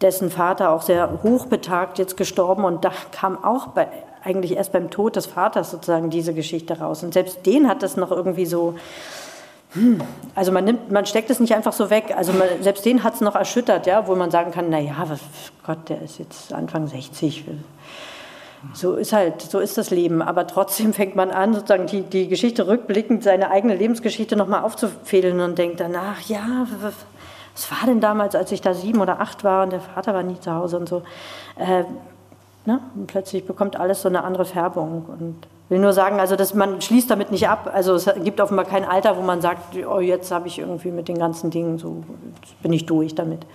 dessen Vater auch sehr hochbetagt jetzt gestorben und da kam auch bei, eigentlich erst beim Tod des Vaters sozusagen diese Geschichte raus. Und selbst den hat das noch irgendwie so, hm, also man, nimmt, man steckt es nicht einfach so weg. Also man, selbst den hat es noch erschüttert, ja, wo man sagen kann, naja, Gott, der ist jetzt Anfang 60. So ist halt, so ist das Leben. Aber trotzdem fängt man an, sozusagen die, die Geschichte rückblickend, seine eigene Lebensgeschichte nochmal aufzufädeln und denkt danach, ja, was war denn damals, als ich da sieben oder acht war und der Vater war nie zu Hause und so. Äh, ne? Und plötzlich bekommt alles so eine andere Färbung. Und will nur sagen, also dass man schließt damit nicht ab. Also es gibt offenbar kein Alter, wo man sagt, oh, jetzt habe ich irgendwie mit den ganzen Dingen so, bin ich durch damit.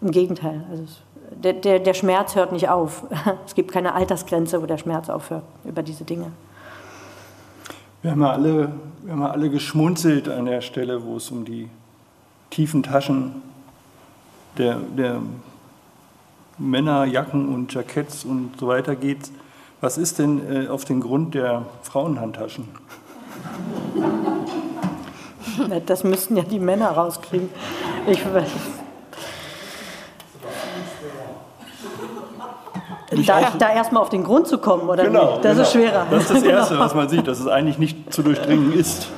Im Gegenteil. Also der, der, der Schmerz hört nicht auf. Es gibt keine Altersgrenze, wo der Schmerz aufhört über diese Dinge. Wir haben ja alle, wir haben ja alle geschmunzelt an der Stelle, wo es um die tiefen Taschen der, der Männer, Jacken und Jacketts und so weiter geht. Was ist denn äh, auf den Grund der Frauenhandtaschen? Das müssten ja die Männer rauskriegen. Ich, da, da erstmal auf den Grund zu kommen, oder genau, nicht? Das genau. ist schwerer. Das ist das Erste, genau. was man sieht, dass es eigentlich nicht zu durchdringen ist.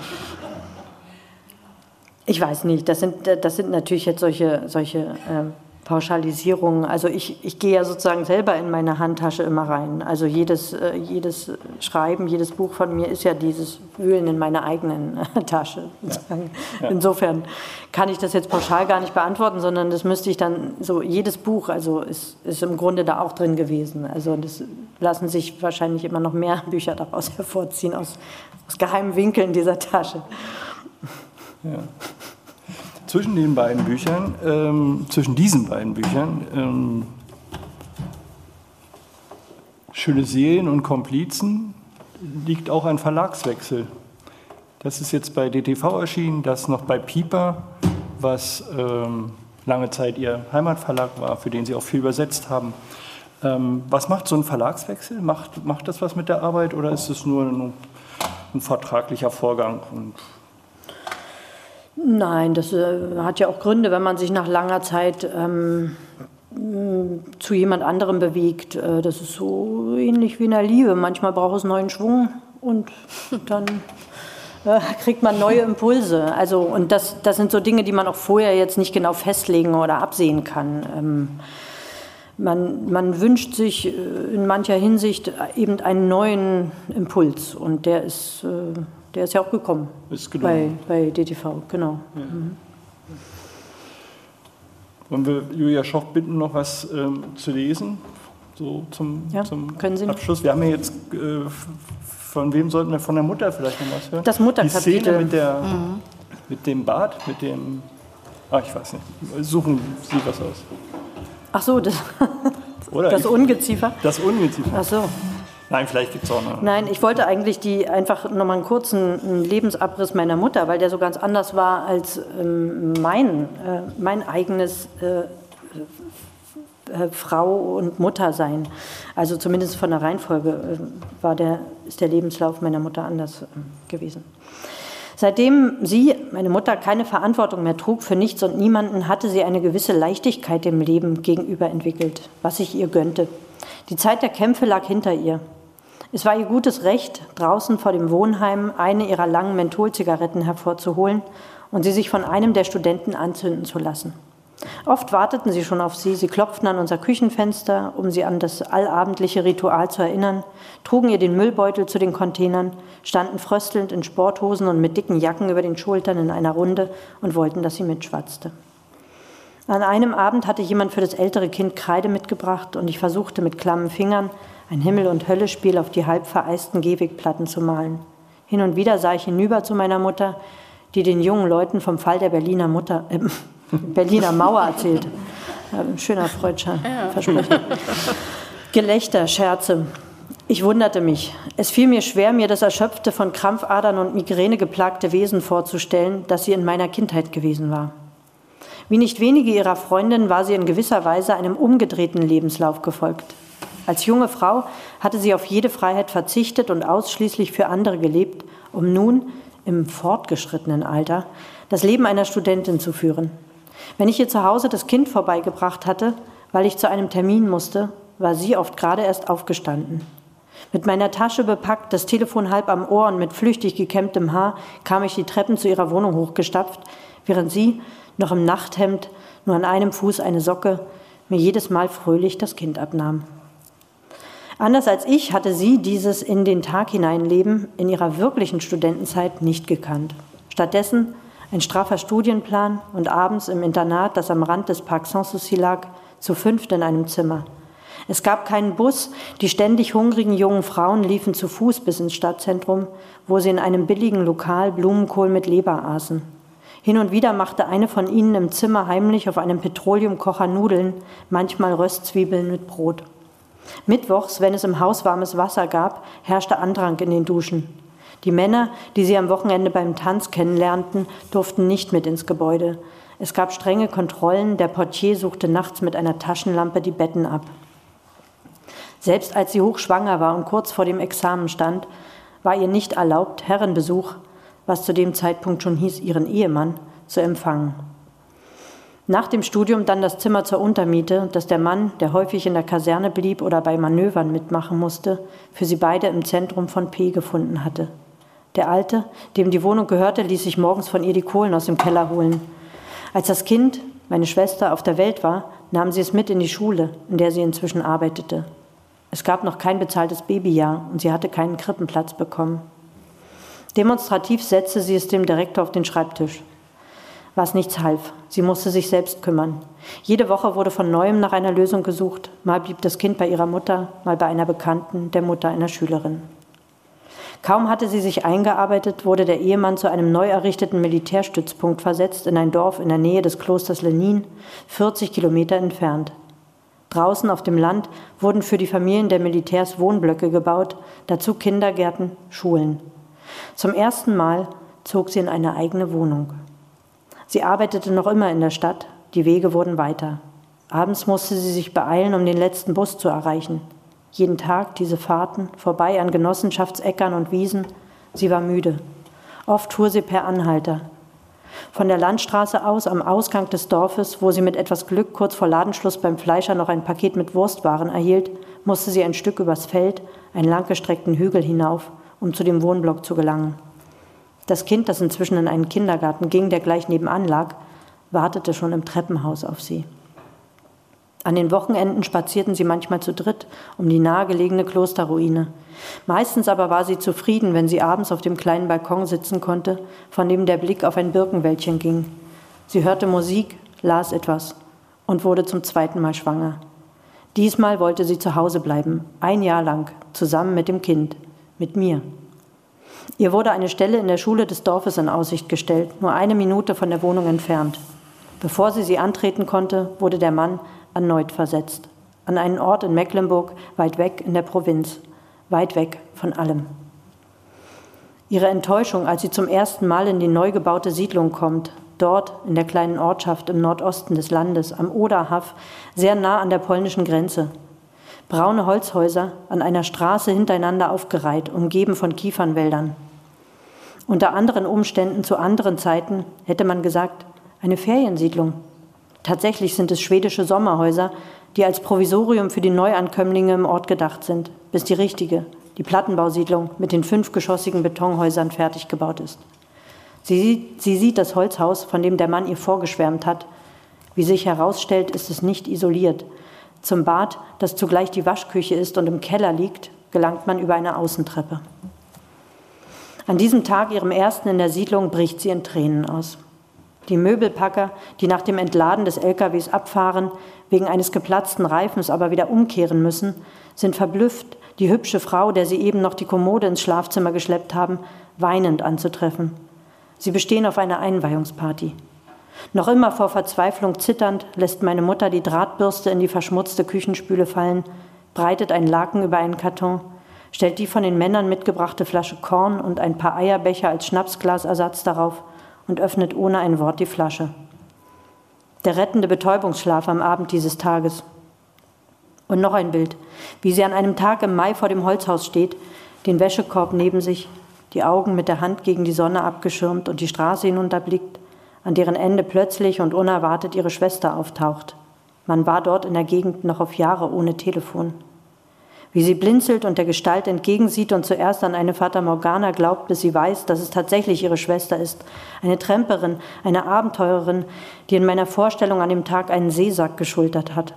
Ich weiß nicht, das sind, das sind natürlich jetzt solche, solche äh, Pauschalisierungen. Also ich, ich gehe ja sozusagen selber in meine Handtasche immer rein. Also jedes, äh, jedes Schreiben, jedes Buch von mir ist ja dieses Wühlen in meiner eigenen Tasche. Ja. Ja. Insofern kann ich das jetzt pauschal gar nicht beantworten, sondern das müsste ich dann so, jedes Buch, also ist, ist im Grunde da auch drin gewesen. Also das lassen sich wahrscheinlich immer noch mehr Bücher daraus hervorziehen, aus, aus geheimen Winkeln dieser Tasche. Ja. Zwischen den beiden Büchern, ähm, zwischen diesen beiden Büchern, ähm, Schöne Serien und Komplizen, liegt auch ein Verlagswechsel. Das ist jetzt bei DTV erschienen, das noch bei Pieper, was ähm, lange Zeit ihr Heimatverlag war, für den sie auch viel übersetzt haben. Ähm, was macht so ein Verlagswechsel? Macht, macht das was mit der Arbeit oder ist es nur ein, ein vertraglicher Vorgang? Und Nein, das äh, hat ja auch Gründe, wenn man sich nach langer Zeit ähm, zu jemand anderem bewegt. Äh, das ist so ähnlich wie in der Liebe. Manchmal braucht es neuen Schwung und dann äh, kriegt man neue Impulse. Also, und das, das sind so Dinge, die man auch vorher jetzt nicht genau festlegen oder absehen kann. Ähm, man, man wünscht sich äh, in mancher Hinsicht eben einen neuen Impuls und der ist äh, der ist ja auch gekommen. Ist bei, bei DTV, genau. Ja. Mhm. Wollen wir Julia Schoch bitten, noch was ähm, zu lesen? So zum, ja, zum können Sie Abschluss. Wir haben ja jetzt, äh, von wem sollten wir von der Mutter vielleicht noch was hören? Das Mutterkapitel. Die Szene mit, der, mhm. mit dem Bad, mit dem, ah, ich weiß nicht. Suchen Sie was aus. Ach so, das, Oder? Das Ungeziefer? Das Ungeziefer. Ach so. Nein, vielleicht gibt es auch noch. Nein, ich wollte eigentlich die einfach nochmal einen kurzen Lebensabriss meiner Mutter, weil der so ganz anders war als ähm, mein, äh, mein eigenes äh, äh, Frau und Mutter sein. Also zumindest von der Reihenfolge äh, war der, ist der Lebenslauf meiner Mutter anders äh, gewesen. Seitdem sie, meine Mutter, keine Verantwortung mehr trug für nichts und niemanden, hatte sie eine gewisse Leichtigkeit dem Leben gegenüber entwickelt, was ich ihr gönnte. Die Zeit der Kämpfe lag hinter ihr. Es war ihr gutes Recht, draußen vor dem Wohnheim eine ihrer langen Mentholzigaretten hervorzuholen und sie sich von einem der Studenten anzünden zu lassen. Oft warteten sie schon auf sie, sie klopften an unser Küchenfenster, um sie an das allabendliche Ritual zu erinnern, trugen ihr den Müllbeutel zu den Containern, standen fröstelnd in Sporthosen und mit dicken Jacken über den Schultern in einer Runde und wollten, dass sie mitschwatzte. An einem Abend hatte jemand für das ältere Kind Kreide mitgebracht und ich versuchte mit klammen Fingern ein Himmel- und Höllespiel auf die halb vereisten Gehwegplatten zu malen. Hin und wieder sah ich hinüber zu meiner Mutter, die den jungen Leuten vom Fall der Berliner, Mutter, äh, Berliner Mauer erzählt. Ja, schöner freudscher ja. Versprecher. Gelächter, Scherze. Ich wunderte mich. Es fiel mir schwer, mir das erschöpfte, von Krampfadern und Migräne geplagte Wesen vorzustellen, das sie in meiner Kindheit gewesen war. Wie nicht wenige ihrer Freundinnen war sie in gewisser Weise einem umgedrehten Lebenslauf gefolgt. Als junge Frau hatte sie auf jede Freiheit verzichtet und ausschließlich für andere gelebt, um nun im fortgeschrittenen Alter das Leben einer Studentin zu führen. Wenn ich ihr zu Hause das Kind vorbeigebracht hatte, weil ich zu einem Termin musste, war sie oft gerade erst aufgestanden. Mit meiner Tasche bepackt, das Telefon halb am Ohr und mit flüchtig gekämmtem Haar kam ich die Treppen zu ihrer Wohnung hochgestapft, während sie, noch im Nachthemd, nur an einem Fuß eine Socke, mir jedes Mal fröhlich das Kind abnahm. Anders als ich hatte sie dieses in den Tag hineinleben in ihrer wirklichen Studentenzeit nicht gekannt. Stattdessen ein straffer Studienplan und abends im Internat, das am Rand des Parc Sanssouci lag, zu fünft in einem Zimmer. Es gab keinen Bus, die ständig hungrigen jungen Frauen liefen zu Fuß bis ins Stadtzentrum, wo sie in einem billigen Lokal Blumenkohl mit Leber aßen. Hin und wieder machte eine von ihnen im Zimmer heimlich auf einem Petroleumkocher Nudeln, manchmal Röstzwiebeln mit Brot. Mittwochs, wenn es im Haus warmes Wasser gab, herrschte Andrang in den Duschen. Die Männer, die sie am Wochenende beim Tanz kennenlernten, durften nicht mit ins Gebäude. Es gab strenge Kontrollen, der Portier suchte nachts mit einer Taschenlampe die Betten ab. Selbst als sie hochschwanger war und kurz vor dem Examen stand, war ihr nicht erlaubt, Herrenbesuch, was zu dem Zeitpunkt schon hieß, ihren Ehemann, zu empfangen. Nach dem Studium dann das Zimmer zur Untermiete, das der Mann, der häufig in der Kaserne blieb oder bei Manövern mitmachen musste, für sie beide im Zentrum von P gefunden hatte. Der Alte, dem die Wohnung gehörte, ließ sich morgens von ihr die Kohlen aus dem Keller holen. Als das Kind, meine Schwester, auf der Welt war, nahm sie es mit in die Schule, in der sie inzwischen arbeitete. Es gab noch kein bezahltes Babyjahr und sie hatte keinen Krippenplatz bekommen. Demonstrativ setzte sie es dem Direktor auf den Schreibtisch was nichts half. Sie musste sich selbst kümmern. Jede Woche wurde von neuem nach einer Lösung gesucht. Mal blieb das Kind bei ihrer Mutter, mal bei einer Bekannten, der Mutter einer Schülerin. Kaum hatte sie sich eingearbeitet, wurde der Ehemann zu einem neu errichteten Militärstützpunkt versetzt in ein Dorf in der Nähe des Klosters Lenin, 40 Kilometer entfernt. Draußen auf dem Land wurden für die Familien der Militärs Wohnblöcke gebaut, dazu Kindergärten, Schulen. Zum ersten Mal zog sie in eine eigene Wohnung. Sie arbeitete noch immer in der Stadt, die Wege wurden weiter. Abends musste sie sich beeilen, um den letzten Bus zu erreichen. Jeden Tag diese Fahrten, vorbei an Genossenschaftsäckern und Wiesen. Sie war müde. Oft fuhr sie per Anhalter. Von der Landstraße aus am Ausgang des Dorfes, wo sie mit etwas Glück kurz vor Ladenschluss beim Fleischer noch ein Paket mit Wurstwaren erhielt, musste sie ein Stück übers Feld, einen langgestreckten Hügel hinauf, um zu dem Wohnblock zu gelangen. Das Kind, das inzwischen in einen Kindergarten ging, der gleich nebenan lag, wartete schon im Treppenhaus auf sie. An den Wochenenden spazierten sie manchmal zu dritt um die nahegelegene Klosterruine. Meistens aber war sie zufrieden, wenn sie abends auf dem kleinen Balkon sitzen konnte, von dem der Blick auf ein Birkenwäldchen ging. Sie hörte Musik, las etwas und wurde zum zweiten Mal schwanger. Diesmal wollte sie zu Hause bleiben, ein Jahr lang, zusammen mit dem Kind, mit mir. Ihr wurde eine Stelle in der Schule des Dorfes in Aussicht gestellt, nur eine Minute von der Wohnung entfernt. Bevor sie sie antreten konnte, wurde der Mann erneut versetzt. an einen Ort in Mecklenburg, weit weg in der Provinz, weit weg von allem. Ihre Enttäuschung, als sie zum ersten Mal in die neu gebaute Siedlung kommt, dort in der kleinen Ortschaft im Nordosten des Landes, am Oderhaff, sehr nah an der polnischen Grenze. Braune Holzhäuser an einer Straße hintereinander aufgereiht, umgeben von Kiefernwäldern. Unter anderen Umständen zu anderen Zeiten hätte man gesagt, eine Feriensiedlung. Tatsächlich sind es schwedische Sommerhäuser, die als Provisorium für die Neuankömmlinge im Ort gedacht sind, bis die richtige, die Plattenbausiedlung mit den fünfgeschossigen Betonhäusern fertig gebaut ist. Sie, sie sieht das Holzhaus, von dem der Mann ihr vorgeschwärmt hat. Wie sich herausstellt, ist es nicht isoliert. Zum Bad, das zugleich die Waschküche ist und im Keller liegt, gelangt man über eine Außentreppe. An diesem Tag, ihrem ersten in der Siedlung, bricht sie in Tränen aus. Die Möbelpacker, die nach dem Entladen des LKWs abfahren, wegen eines geplatzten Reifens aber wieder umkehren müssen, sind verblüfft, die hübsche Frau, der sie eben noch die Kommode ins Schlafzimmer geschleppt haben, weinend anzutreffen. Sie bestehen auf einer Einweihungsparty. Noch immer vor Verzweiflung zitternd lässt meine Mutter die Drahtbürste in die verschmutzte Küchenspüle fallen, breitet einen Laken über einen Karton, stellt die von den Männern mitgebrachte Flasche Korn und ein paar Eierbecher als Schnapsglasersatz darauf und öffnet ohne ein Wort die Flasche. Der rettende Betäubungsschlaf am Abend dieses Tages. Und noch ein Bild, wie sie an einem Tag im Mai vor dem Holzhaus steht, den Wäschekorb neben sich, die Augen mit der Hand gegen die Sonne abgeschirmt und die Straße hinunterblickt, an deren Ende plötzlich und unerwartet ihre Schwester auftaucht. Man war dort in der Gegend noch auf Jahre ohne Telefon. Wie sie blinzelt und der Gestalt entgegensieht und zuerst an eine Fata Morgana glaubt, bis sie weiß, dass es tatsächlich ihre Schwester ist. Eine Tremperin, eine Abenteurerin, die in meiner Vorstellung an dem Tag einen Seesack geschultert hat.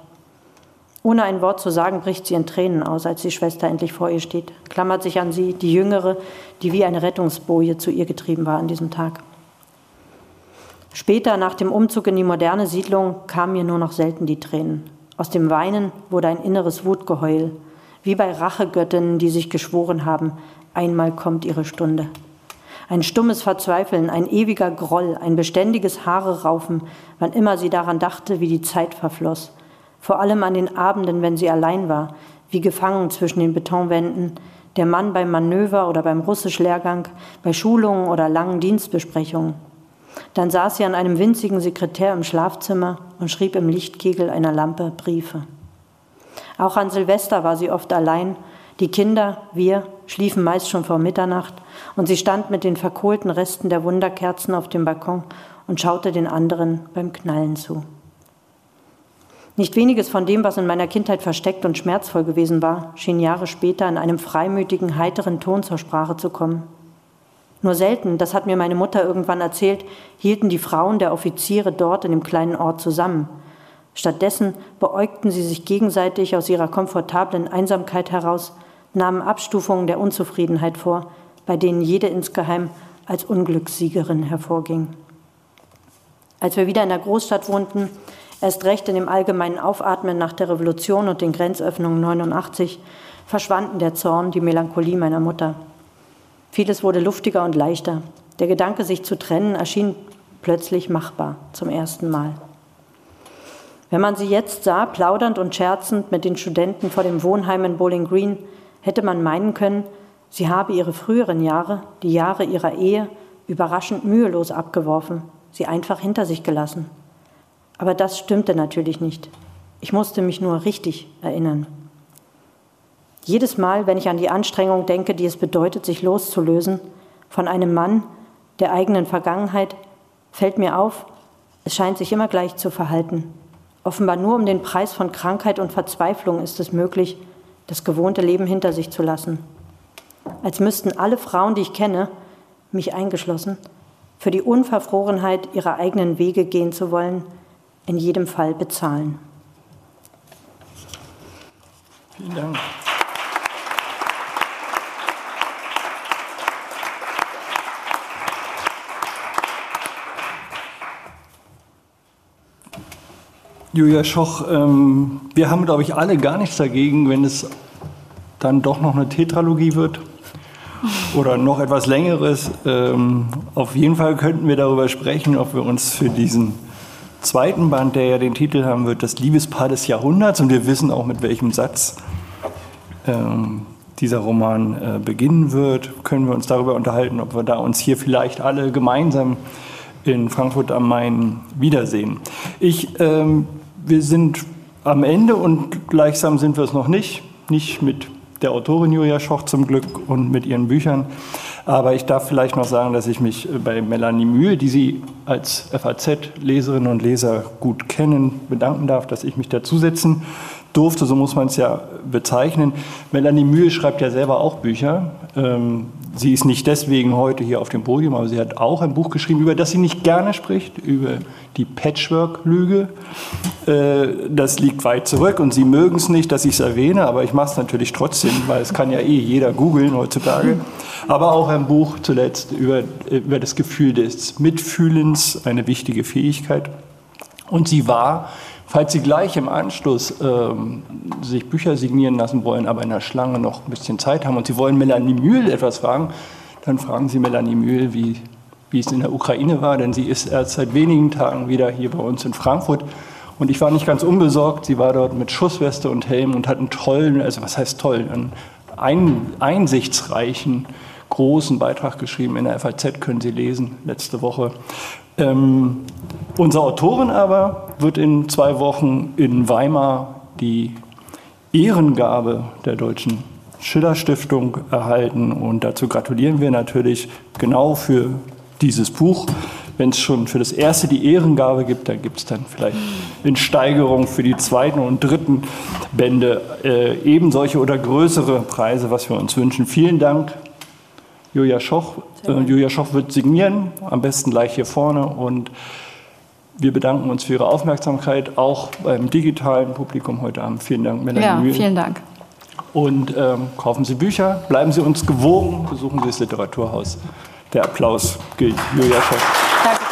Ohne ein Wort zu sagen, bricht sie in Tränen aus, als die Schwester endlich vor ihr steht, klammert sich an sie, die Jüngere, die wie eine Rettungsboje zu ihr getrieben war an diesem Tag. Später, nach dem Umzug in die moderne Siedlung, kamen mir nur noch selten die Tränen. Aus dem Weinen wurde ein inneres Wutgeheul, wie bei Rachegöttinnen, die sich geschworen haben, einmal kommt ihre Stunde. Ein stummes Verzweifeln, ein ewiger Groll, ein beständiges Haare raufen, wann immer sie daran dachte, wie die Zeit verfloss, vor allem an den Abenden, wenn sie allein war, wie gefangen zwischen den Betonwänden, der Mann beim Manöver oder beim Russischlehrgang, bei Schulungen oder langen Dienstbesprechungen. Dann saß sie an einem winzigen Sekretär im Schlafzimmer und schrieb im Lichtkegel einer Lampe Briefe. Auch an Silvester war sie oft allein. Die Kinder, wir, schliefen meist schon vor Mitternacht und sie stand mit den verkohlten Resten der Wunderkerzen auf dem Balkon und schaute den anderen beim Knallen zu. Nicht weniges von dem, was in meiner Kindheit versteckt und schmerzvoll gewesen war, schien Jahre später in einem freimütigen, heiteren Ton zur Sprache zu kommen. Nur selten, das hat mir meine Mutter irgendwann erzählt, hielten die Frauen der Offiziere dort in dem kleinen Ort zusammen. Stattdessen beäugten sie sich gegenseitig aus ihrer komfortablen Einsamkeit heraus, nahmen Abstufungen der Unzufriedenheit vor, bei denen jede insgeheim als Unglückssiegerin hervorging. Als wir wieder in der Großstadt wohnten, Erst recht in dem allgemeinen Aufatmen nach der Revolution und den Grenzöffnungen 89 verschwanden der Zorn, die Melancholie meiner Mutter. Vieles wurde luftiger und leichter. Der Gedanke, sich zu trennen, erschien plötzlich machbar zum ersten Mal. Wenn man sie jetzt sah, plaudernd und scherzend mit den Studenten vor dem Wohnheim in Bowling Green, hätte man meinen können, sie habe ihre früheren Jahre, die Jahre ihrer Ehe, überraschend mühelos abgeworfen, sie einfach hinter sich gelassen. Aber das stimmte natürlich nicht. Ich musste mich nur richtig erinnern. Jedes Mal, wenn ich an die Anstrengung denke, die es bedeutet, sich loszulösen von einem Mann, der eigenen Vergangenheit, fällt mir auf, es scheint sich immer gleich zu verhalten. Offenbar nur um den Preis von Krankheit und Verzweiflung ist es möglich, das gewohnte Leben hinter sich zu lassen. Als müssten alle Frauen, die ich kenne, mich eingeschlossen, für die Unverfrorenheit ihrer eigenen Wege gehen zu wollen, in jedem Fall bezahlen. Vielen Dank. Julia Schoch, ähm, wir haben, glaube ich, alle gar nichts dagegen, wenn es dann doch noch eine Tetralogie wird oder noch etwas Längeres. Ähm, auf jeden Fall könnten wir darüber sprechen, ob wir uns für diesen zweiten Band, der ja den Titel haben wird, Das Liebespaar des Jahrhunderts. Und wir wissen auch, mit welchem Satz ähm, dieser Roman äh, beginnen wird. Können wir uns darüber unterhalten, ob wir da uns hier vielleicht alle gemeinsam in Frankfurt am Main wiedersehen. Ich, ähm, wir sind am Ende und gleichsam sind wir es noch nicht. Nicht mit der Autorin Julia Schoch zum Glück und mit ihren Büchern. Aber ich darf vielleicht noch sagen, dass ich mich bei Melanie Mühl, die Sie als FAZ-Leserinnen und Leser gut kennen, bedanken darf, dass ich mich dazusetzen durfte, so muss man es ja bezeichnen. Melanie Mühl schreibt ja selber auch Bücher. Ähm, sie ist nicht deswegen heute hier auf dem Podium, aber sie hat auch ein Buch geschrieben, über das sie nicht gerne spricht, über die Patchwork-Lüge. Äh, das liegt weit zurück und Sie mögen es nicht, dass ich es erwähne, aber ich mache es natürlich trotzdem, weil es kann ja eh jeder googeln heutzutage. Aber auch ein Buch zuletzt über, über das Gefühl des Mitfühlens, eine wichtige Fähigkeit. Und sie war Falls Sie gleich im Anschluss ähm, sich Bücher signieren lassen wollen, aber in der Schlange noch ein bisschen Zeit haben und Sie wollen Melanie Mühl etwas fragen, dann fragen Sie Melanie Mühl, wie, wie es in der Ukraine war, denn sie ist erst seit wenigen Tagen wieder hier bei uns in Frankfurt. Und ich war nicht ganz unbesorgt. Sie war dort mit Schussweste und Helm und hat einen tollen, also was heißt toll, einen ein, einsichtsreichen, großen Beitrag geschrieben. In der FAZ können Sie lesen, letzte Woche. Ähm, unsere Autorin aber wird in zwei Wochen in Weimar die Ehrengabe der Deutschen Schiller-Stiftung erhalten. Und dazu gratulieren wir natürlich genau für dieses Buch. Wenn es schon für das erste die Ehrengabe gibt, dann gibt es dann vielleicht in Steigerung für die zweiten und dritten Bände äh, eben solche oder größere Preise, was wir uns wünschen. Vielen Dank, Julia Schoch. Äh, Julia Schoch wird signieren, am besten gleich hier vorne. Und wir bedanken uns für Ihre Aufmerksamkeit, auch beim digitalen Publikum heute Abend. Vielen Dank, Melanie Ja, Mühl. vielen Dank. Und ähm, kaufen Sie Bücher, bleiben Sie uns gewogen, besuchen Sie das Literaturhaus. Der Applaus gilt Julia Schoch. Dankeschön.